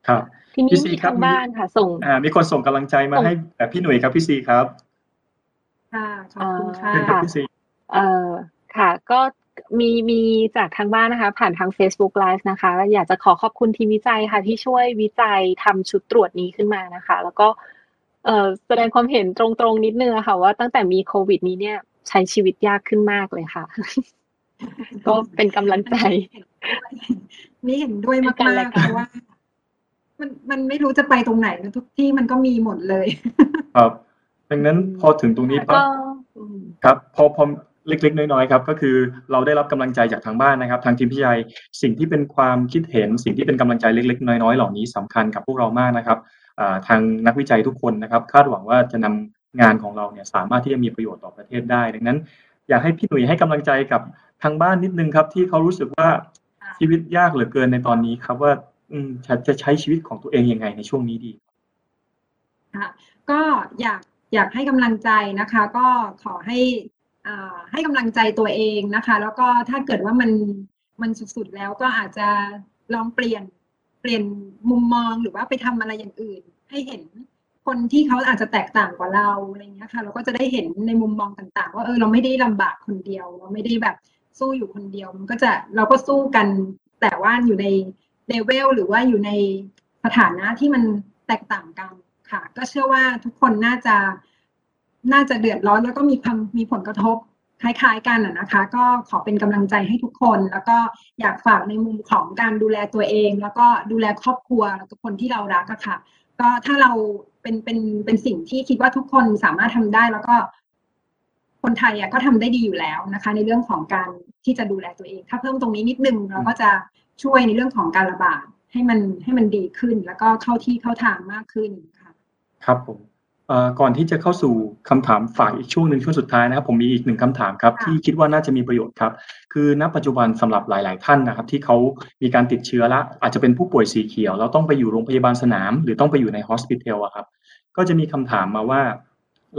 ครับทีพี่นี้ซีมีครับทางบ้านค่ะ ส่งอ่ามีคนส่งกำลังใจมาส่งให้แบบพี่หนุ่ยครับพี่ซีครับค่ะขอบคุณค่ะเชิญครับพี่ซีเอ่อค่ะ ก็มีมีจากทางบ้านนะคะ ผ่านทาง Facebook Live นะคะอยากจะขอขอบคุณทีมวิจัยค่ะ ที่ช่วยวิจัยทำชุดตรวจนี้ขึ้นมานะคะ แล้วก็เอ่อแสดงความเห็นตรงๆนิดนึงอะค่ะว่าตั้งแต่มีโควิดนี้เนี่ยใช้ชีวิตยากขึ้นมากเลยค่ะ ก็เป็นกำลังใจ นี่เห็นด้วยเป็นมากการแลกๆเพราะว่า มันมันไม่รู้จะไปตรงไหนนะทุกที่มันก็มีหมดเลย ครับ ดังนั้นพอถึงตรงนี้ปั๊บก็อืมครับ พอพอเล็ก ๆ น้อยๆครับ ก็คือเราได้รับกำลังใจจากทางบ้านนะครับ ทางทีมพิจัยสิ่งที่เป็นความคิดเห็น สิ่งที่เป็นกำลังใจเล็ก ๆ น้อยๆเหล่านี้สำคัญกับพวกเรามากนะครับอ่าทางนักวิจัยทุกคนนะครับ คาดหวังว่าจะนำงานของเราเนี่ยสามารถที่จะมีประโยชน์ต่อประเทศได้ ดังนั้น อยากให้พี่หนุ่ยให้กำลังใจกับทางบ้านนิดนึงครับ ที่เขารู้สึกว่าชีวิตยากเหลือเกินในตอนนี้ครับว่าจะจะใช้ชีวิตของตัวเองยังไงในช่วงนี้ดีค่ะก็อยากอยากให้กำลังใจนะคะ ก็ขอให้อ่าให้กำลังใจตัวเองนะคะ แล้วก็ถ้าเกิดว่ามันมันสุดๆแล้วก็อาจจะลองเปลี่ยนเปลี่ยนมุมมองหรือว่าไปทำอะไรอย่างอื่น ให้เห็น คนที่เขาอาจจะแตกต่างกว่าเราอะไรเงี้ยค่ะ เราก็จะได้เห็นในมุมมองต่างๆ ว่าเออเราไม่ได้ลำบากคนเดียว เราไม่ได้แบบสู้อยู่คนเดียว มันก็จะเราก็สู้กัน แต่ว่าอยู่ในเลเวลหรือว่าอยู่ในสถานะที่มันแตกต่างกันค่ะ ก็เชื่อว่าทุกคนน่าจะน่าจะเดือดร้อนแล้วก็มีความมีผลกระทบคล้ายๆกันนะคะ ก็ขอเป็นกำลังใจให้ทุกคน แล้วก็อยากฝากในมุมของการดูแลตัวเอง แล้วก็ดูแลครอบครัวแล้วก็คนที่เรารักอะค่ะ ก็ถ้าเรา เป็นเป็นเป็นสิ่งที่คิดว่าทุกคนสามารถทำได้ แล้วก็ คนไทยอะก็ทำได้ดีอยู่แล้วนะคะ ในเรื่องของการที่จะดูแลตัวเอง ถ้าเพิ่มตรงนี้นิดนึงเราก็จะช่วยในเรื่องของการระบาดให้มันให้มันดีขึ้น แล้วก็เข้าที่เข้าทางมากขึ้นค่ะ ครับผม ก่อนที่จะเข้าสู่คำถามฝากอีกช่วงหนึ่งช่วงสุดท้ายนะครับผมมีอีกหนึ่งคำถามครับค่ะที่คิดว่าน่าจะมีประโยชน์ครับ คือณปัจจุบันสำหรับหลาย ๆ ท่านนะครับ ที่เขามีการติดเชื้อละ อาจจะเป็นผู้ป่วยสีเขียวแล้วต้องไปอยู่โรงพยาบาลสนาม หรือต้องไปอยู่ในฮอสพิทอลอะครับ ก็จะมีคำถามมาว่า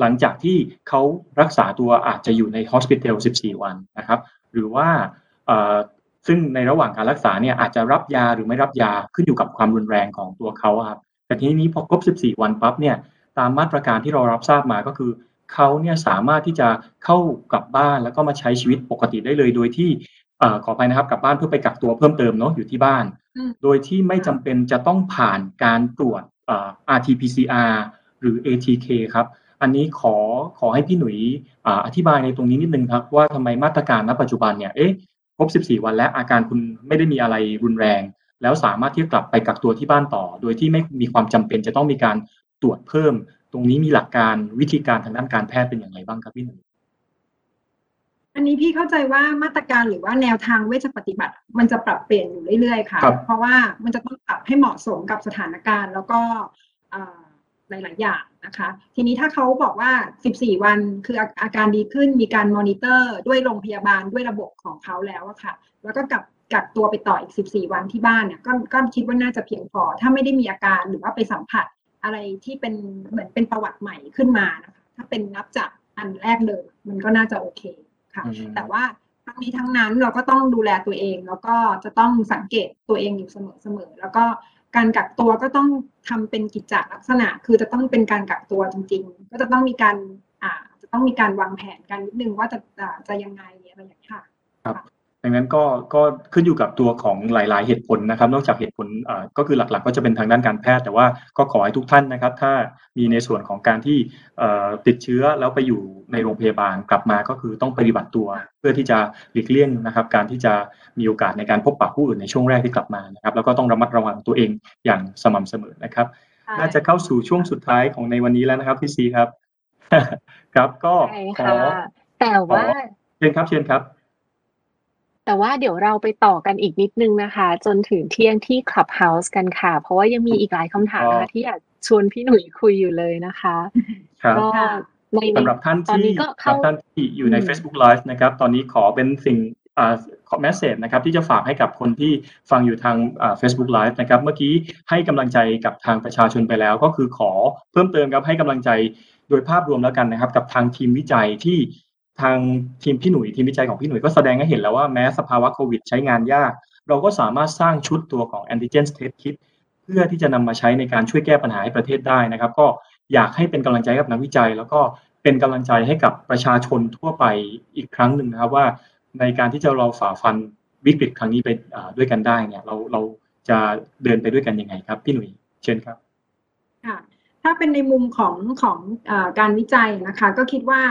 หลังจากที่เขารักษาตัวอาจจะอยู่ในฮอสพิทอล14 วันนะครับ หรือว่าเอ่อซึ่งในระหว่างการรักษาเนี่ยอาจจะรับยาหรือไม่รับยาขึ้นอยู่กับความรุนแรงของตัวเขาอะครับแต่ทีนี้พอครบ 14 วันปั๊บเนี่ย ตามมาตรการที่เรารับทราบมาก็คือเขาเนี่ยสามารถที่จะเข้ากลับบ้านแล้วก็มาใช้ชีวิตปกติได้เลย โดยที่เอ่อขอไปนะครับกลับบ้านเพื่อไปกักตัวเพิ่มเติมเนาะอยู่ที่บ้านอืมโดยที่ไม่จำเป็นจะต้องผ่านการตรวจเอ่อ RT-PCR หรือ ATK ครับ อันนี้ขอขอให้พี่หนุ่ยอ่าอธิบายในตรงนี้นิดนึงครับ ว่าทำไมมาตรการณปัจจุบันเนี่ยเอ๊ะครบ 14 วันแล้วอาการคุณไม่ได้มีอะไรรุนแรง แล้วสามารถที่จะกลับไปกักตัวที่บ้านต่อ โดยที่ไม่มีความจำเป็นจะต้องมีการ ตรวจเพิ่ม ตรงนี้มีหลักการวิธีการทางด้านการแพทย์เป็นอย่างไรบ้างครับพี่หนุ่ยอันนี้พี่เข้าใจว่ามาตรการหรือว่าแนวทางเวชปฏิบัติ มันจะปรับเปลี่ยนอยู่เรื่อยๆค่ะครับเพราะว่ามันจะต้องปรับให้เหมาะสมกับสถานการณ์ แล้วก็อ่าหลายๆอย่างนะคะ ทีนี้ถ้าเขาบอกว่า 14 วันคืออาอาการดีขึ้นมีการมอนิเตอร์ ด้วยโรงพยาบาลด้วยระบบของเขาแล้วอะค่ะ แล้วก็กลับกักตัวไปต่ออีก 14 วันที่บ้านเนี่ยก็ก็คิดว่าน่าจะเพียงพอ ถ้าไม่ได้มีอาการหรือว่าไปสัมผัส อะไรที่เป็นเหมือนเป็นประวัติใหม่ขึ้นมานะคะถ้าเป็นนับจากอันแรกเลยมันก็น่าจะโอเคค่ะอืมแต่ว่าทั้งนี้ทั้งนั้นเราก็ต้องดูแลตัวเอง แล้วก็จะต้องสังเกตตัวเองอยู่เสมอๆแล้วก็การกักตัวก็ต้องทำเป็นกิจจลักษณะ คือจะต้องเป็นการกักตัวจริง ๆ ก็จะต้องมีการอ่าจะต้องมีการวางแผนกันนิดนึงว่าจะอ่าจะยังไงอะไรอย่างเงี้ยค่ะ ดังนั้นก็ก็ขึ้นอยู่กับตัวของหลาย ๆ เหตุผลนะครับ นอกจากเหตุผลเอ่อก็คือหลัก ๆ ก็จะเป็นทางด้านการแพทย์ แต่ว่าก็ขอให้ทุกท่านนะครับ ถ้ามีในส่วนของการที่เอ่อติดเชื้อแล้วไปอยู่ในโรงพยาบาลกลับมาก็คือต้องปฏิบัติตัว เพื่อที่จะหลีกเลี่ยงนะครับ การที่จะมีโอกาสในการพบปะผู้อื่นในช่วงแรกที่กลับมานะครับ แล้วก็ต้องระมัดระวังตัวเองอย่างสม่ำเสมอนะครับ น่าจะเข้าสู่ช่วงสุดท้ายของในวันนี้แล้วนะครับพี่ซีครับ ครับก็ใช่ขอค่ะแต่ว่าเชิญครับเชิญครับ แต่ว่าเดี๋ยวเราไปต่อกันอีกนิดนึงนะคะ จนถึงเที่ยงที่ Clubhouse กันค่ะ เพราะว่ายังมีอีกหลายคำถามนะคะที่อยากชวนพี่หนุ่ยคุยอยู่เลยนะคะครับก็ค่ะในในสำหรับท่านตอนที่นี้ก็สำหเข้ารับท่านที่อยู่ในอืม Facebook Live นะครับ ตอนนี้ขอเป็นสิ่งอ่าขอแมสเซจนะครับที่จะฝากให้กับคนที่ฟังอยู่ทางอ่า Facebook Live นะครับเมื่อกี้ให้กำลังใจกับทางประชาชนไปแล้ว ก็คือขอเพิ่มเติมครับให้กำลังใจโดยภาพรวมแล้วกันนะครับ กับทางทีมวิจัยที่ ทางทีมพี่หนุ่ยทีมวิจัยของพี่หนุ่ยก็แสดงให้เห็นแล้วว่าแม้สภาวะโควิดใช้งานยาก เราก็สามารถสร้างชุดตัวของ antigen test kit เพื่อที่จะนำมาใช้ในการช่วยแก้ปัญหาให้ประเทศได้นะครับ ก็อยากให้เป็นกำลังใจกับนักวิจัย แล้วก็เป็นกำลังใจให้กับประชาชนทั่วไปอีกครั้งหนึ่งนะครับว่า ในการที่จะเราฝ่าฟันวิกฤตครั้งนี้ไปด้วยกันได้เนี่ยเราเราจะเดินไปด้วยกันยังไงครับ พี่หนุ่ยเชิญครับค่ะถ้าเป็นในมุมของของอการวิจัยนะคะ ก็คิดว่า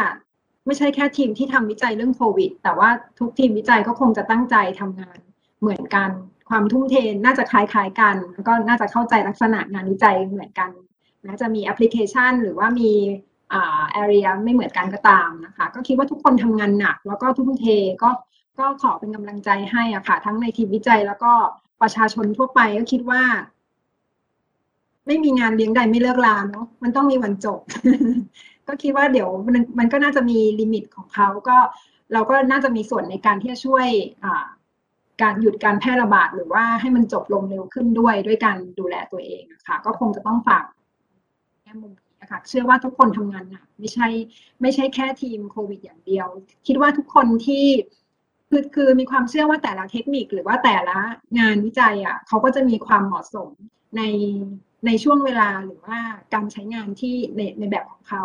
ไม่ใช่แค่ทีมที่ทำวิจัยเรื่องโควิด แต่ว่าทุกทีมวิจัยก็คงจะตั้งใจทำงานเหมือนกัน ความทุ่มเทน่าจะคล้ายๆกัน แล้วก็น่าจะเข้าใจลักษณะงานวิจัยเหมือนกันแม้จะมีแอปพลิเคชัน หรือว่ามีอ่า area ไม่เหมือนกันก็ตามนะคะ ก็คิดว่าทุกคนทำงานหนัก แล้วก็ทุ่มเทก็ก็ขอเป็นกำลังใจให้อะค่ะ ทั้งในทีมวิจัยแล้วก็ประชาชนทั่วไปก็คิดว่า ไม่มีงานเลี้ยงใดไม่เลิกลาเนาะมันต้องมีวันจบ ก็คิดว่าเดี๋ยวมันมันก็น่าจะมีลิมิตของเขาก็เราก็น่าจะมีส่วนในการที่จะช่วยการหยุดการแพร่ระบาดหรือว่าให้มันจบลงเร็วขึ้นด้วยด้วยการดูแลตัวเองนะคะก็คงจะต้องฝากแง่มุมนี้นะคะเชื่อว่าทุกคนทำงานหนักไม่ใช่ไม่ใช่แค่ทีมโควิดอย่างเดียว คิดว่าทุกคนที่คือคือมีความเชื่อว่าแต่ละเทคนิคหรือว่าแต่ละงานวิจัยอะเขาก็จะมีความเหมาะสมในในช่วงเวลาหรือว่าการใช้งานที่ในในแบบของเขา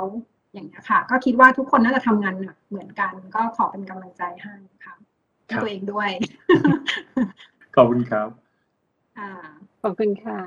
อย่างนี้ค่ะ ก็คิดว่าทุกคนน่าจะทำงานหนักเหมือนกัน ก็ขอเป็นกำลังใจให้ค่ะตัวเองด้วย ขอบคุณครับอ่าขอบคุณค่ะ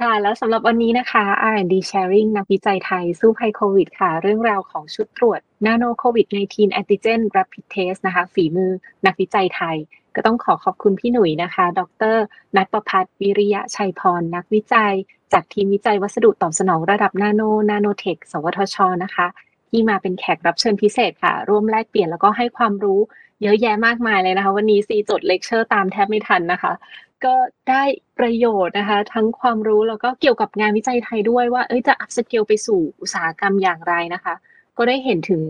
ค่ะ แล้วสำหรับวันนี้นะคะ R&D Sharing นักวิจัยไทยสู้ภัยโควิด ค่ะ เรื่องราวของชุดตรวจ Nano COVID 19 Antigen Rapid Test นะคะ ฝีมือนักวิจัยไทย ก็ต้องขอขอบคุณพี่หนุ่ยนะคะ ดร นัทประพัฒน์วิริยะชัยพร นักวิจัย จากทีมวิจัยวัสดุตอบสนองระดับนาโน นาโนเทค สวทช นะคะ ที่มาเป็นแขกรับเชิญพิเศษค่ะ ร่วมแลกเปลี่ยนแล้วก็ให้ความรู้เยอะแยะมากมายเลยนะคะ วันนี้ซีจดเลคเชอร์ตามแทบไม่ทันนะคะ ก็ได้ประโยชน์นะคะ ทั้งความรู้แล้วก็เกี่ยวกับงานวิจัยไทยด้วยว่าเอ้ยจะ upscale ไปสู่อุตสาหกรรมอย่างไรนะคะ ก็ได้เห็นถึง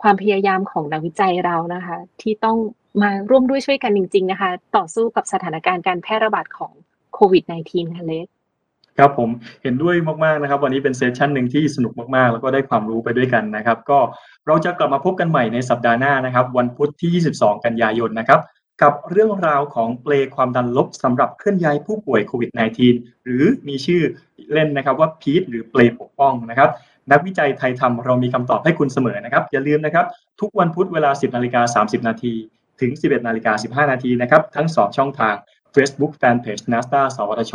ความพยายามของนักวิจัยเรานะคะ ที่ต้อง มาร่วมด้วยช่วยกันจริง ๆ นะคะ ต่อสู้กับสถานการณ์การแพร่ระบาดของโควิด -19 ค่ะเล็กครับผมเห็นด้วยมากๆนะครับ วันนี้เป็นเซสชันหนึ่งที่สนุกมากๆ แล้วก็ได้ความรู้ไปด้วยกันนะครับ ก็เราจะกลับมาพบกันใหม่ในสัปดาห์หน้านะครับ วันพุธที่ 22 กันยายนนะครับ กับเรื่องราวของเปลความดันลบสำหรับเคลื่อนย้ายผู้ป่วยโควิด -19 หรือมีชื่อเล่นนะครับว่าพีทหรือเปลปกป้องนะครับนักวิจัยไทยทำเรามีคำตอบให้คุณเสมอนะครับ อย่าลืมนะครับ ทุกวันพุธเวลา 10นาฬิกา30นาที ถึง 11นาฬิกา15 นาทีนะครับ ทั้ง 2 ช่องทาง Facebook Fanpage NASDA สวทช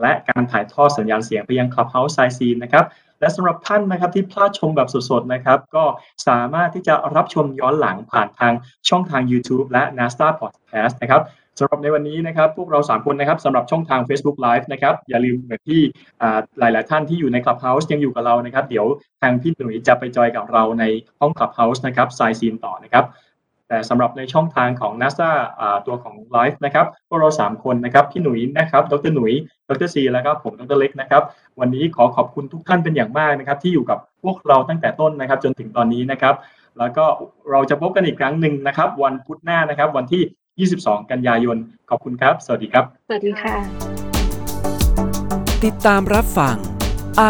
และการถ่ายทอดสัญญาณเสียงไปยัง Clubhouse s i ซีนนะครับ และสำหรับท่านนะครับที่พลาดชมแบบสดๆนะครับ ก็สามารถที่จะรับชมย้อนหลังผ่านทางช่องทาง YouTube และ NASDA Podcast นะครับสำหรับในวันนี้นะครับพวกเรา 3 คนนะครับสำหรับช่องทาง Facebook Live นะครับอย่าลืมเหมือนที่หลาย ๆ ท่านที่อยู่ใน Clubhouse ยังอยู่กับเรานะครับ เดี๋ยวทางพี่หนุ่ยจะไปจอยกับเราในห้อง Clubhouse นะครับไซซีนต่อนะครับ แต่สำหรับในช่องทางของ NASA ตัวของ Live นะครับพวกเรา 3 คนนะครับพี่หนุ่ยนะครับดรหนุ่ยดรซีแล้วก็ผมดรเล็กนะครับวันนี้ขอขอบคุณทุกท่านเป็นอย่างมากนะครับที่อยู่กับพวกเราตั้งแต่ต้นนะครับจนถึงตอนนี้นะครับแล้วก็เราจะพบกันอีกครั้งหนึ่งนะครับ วันพุธหน้านะครับวันที่ 22 กันยายน ขอบคุณครับ สวัสดีครับ สวัสดีค่ะ ติดตามรับฟัง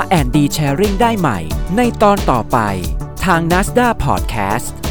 R&D Sharing ได้ใหม่ ในตอนต่อไปทาง NASDA Podcast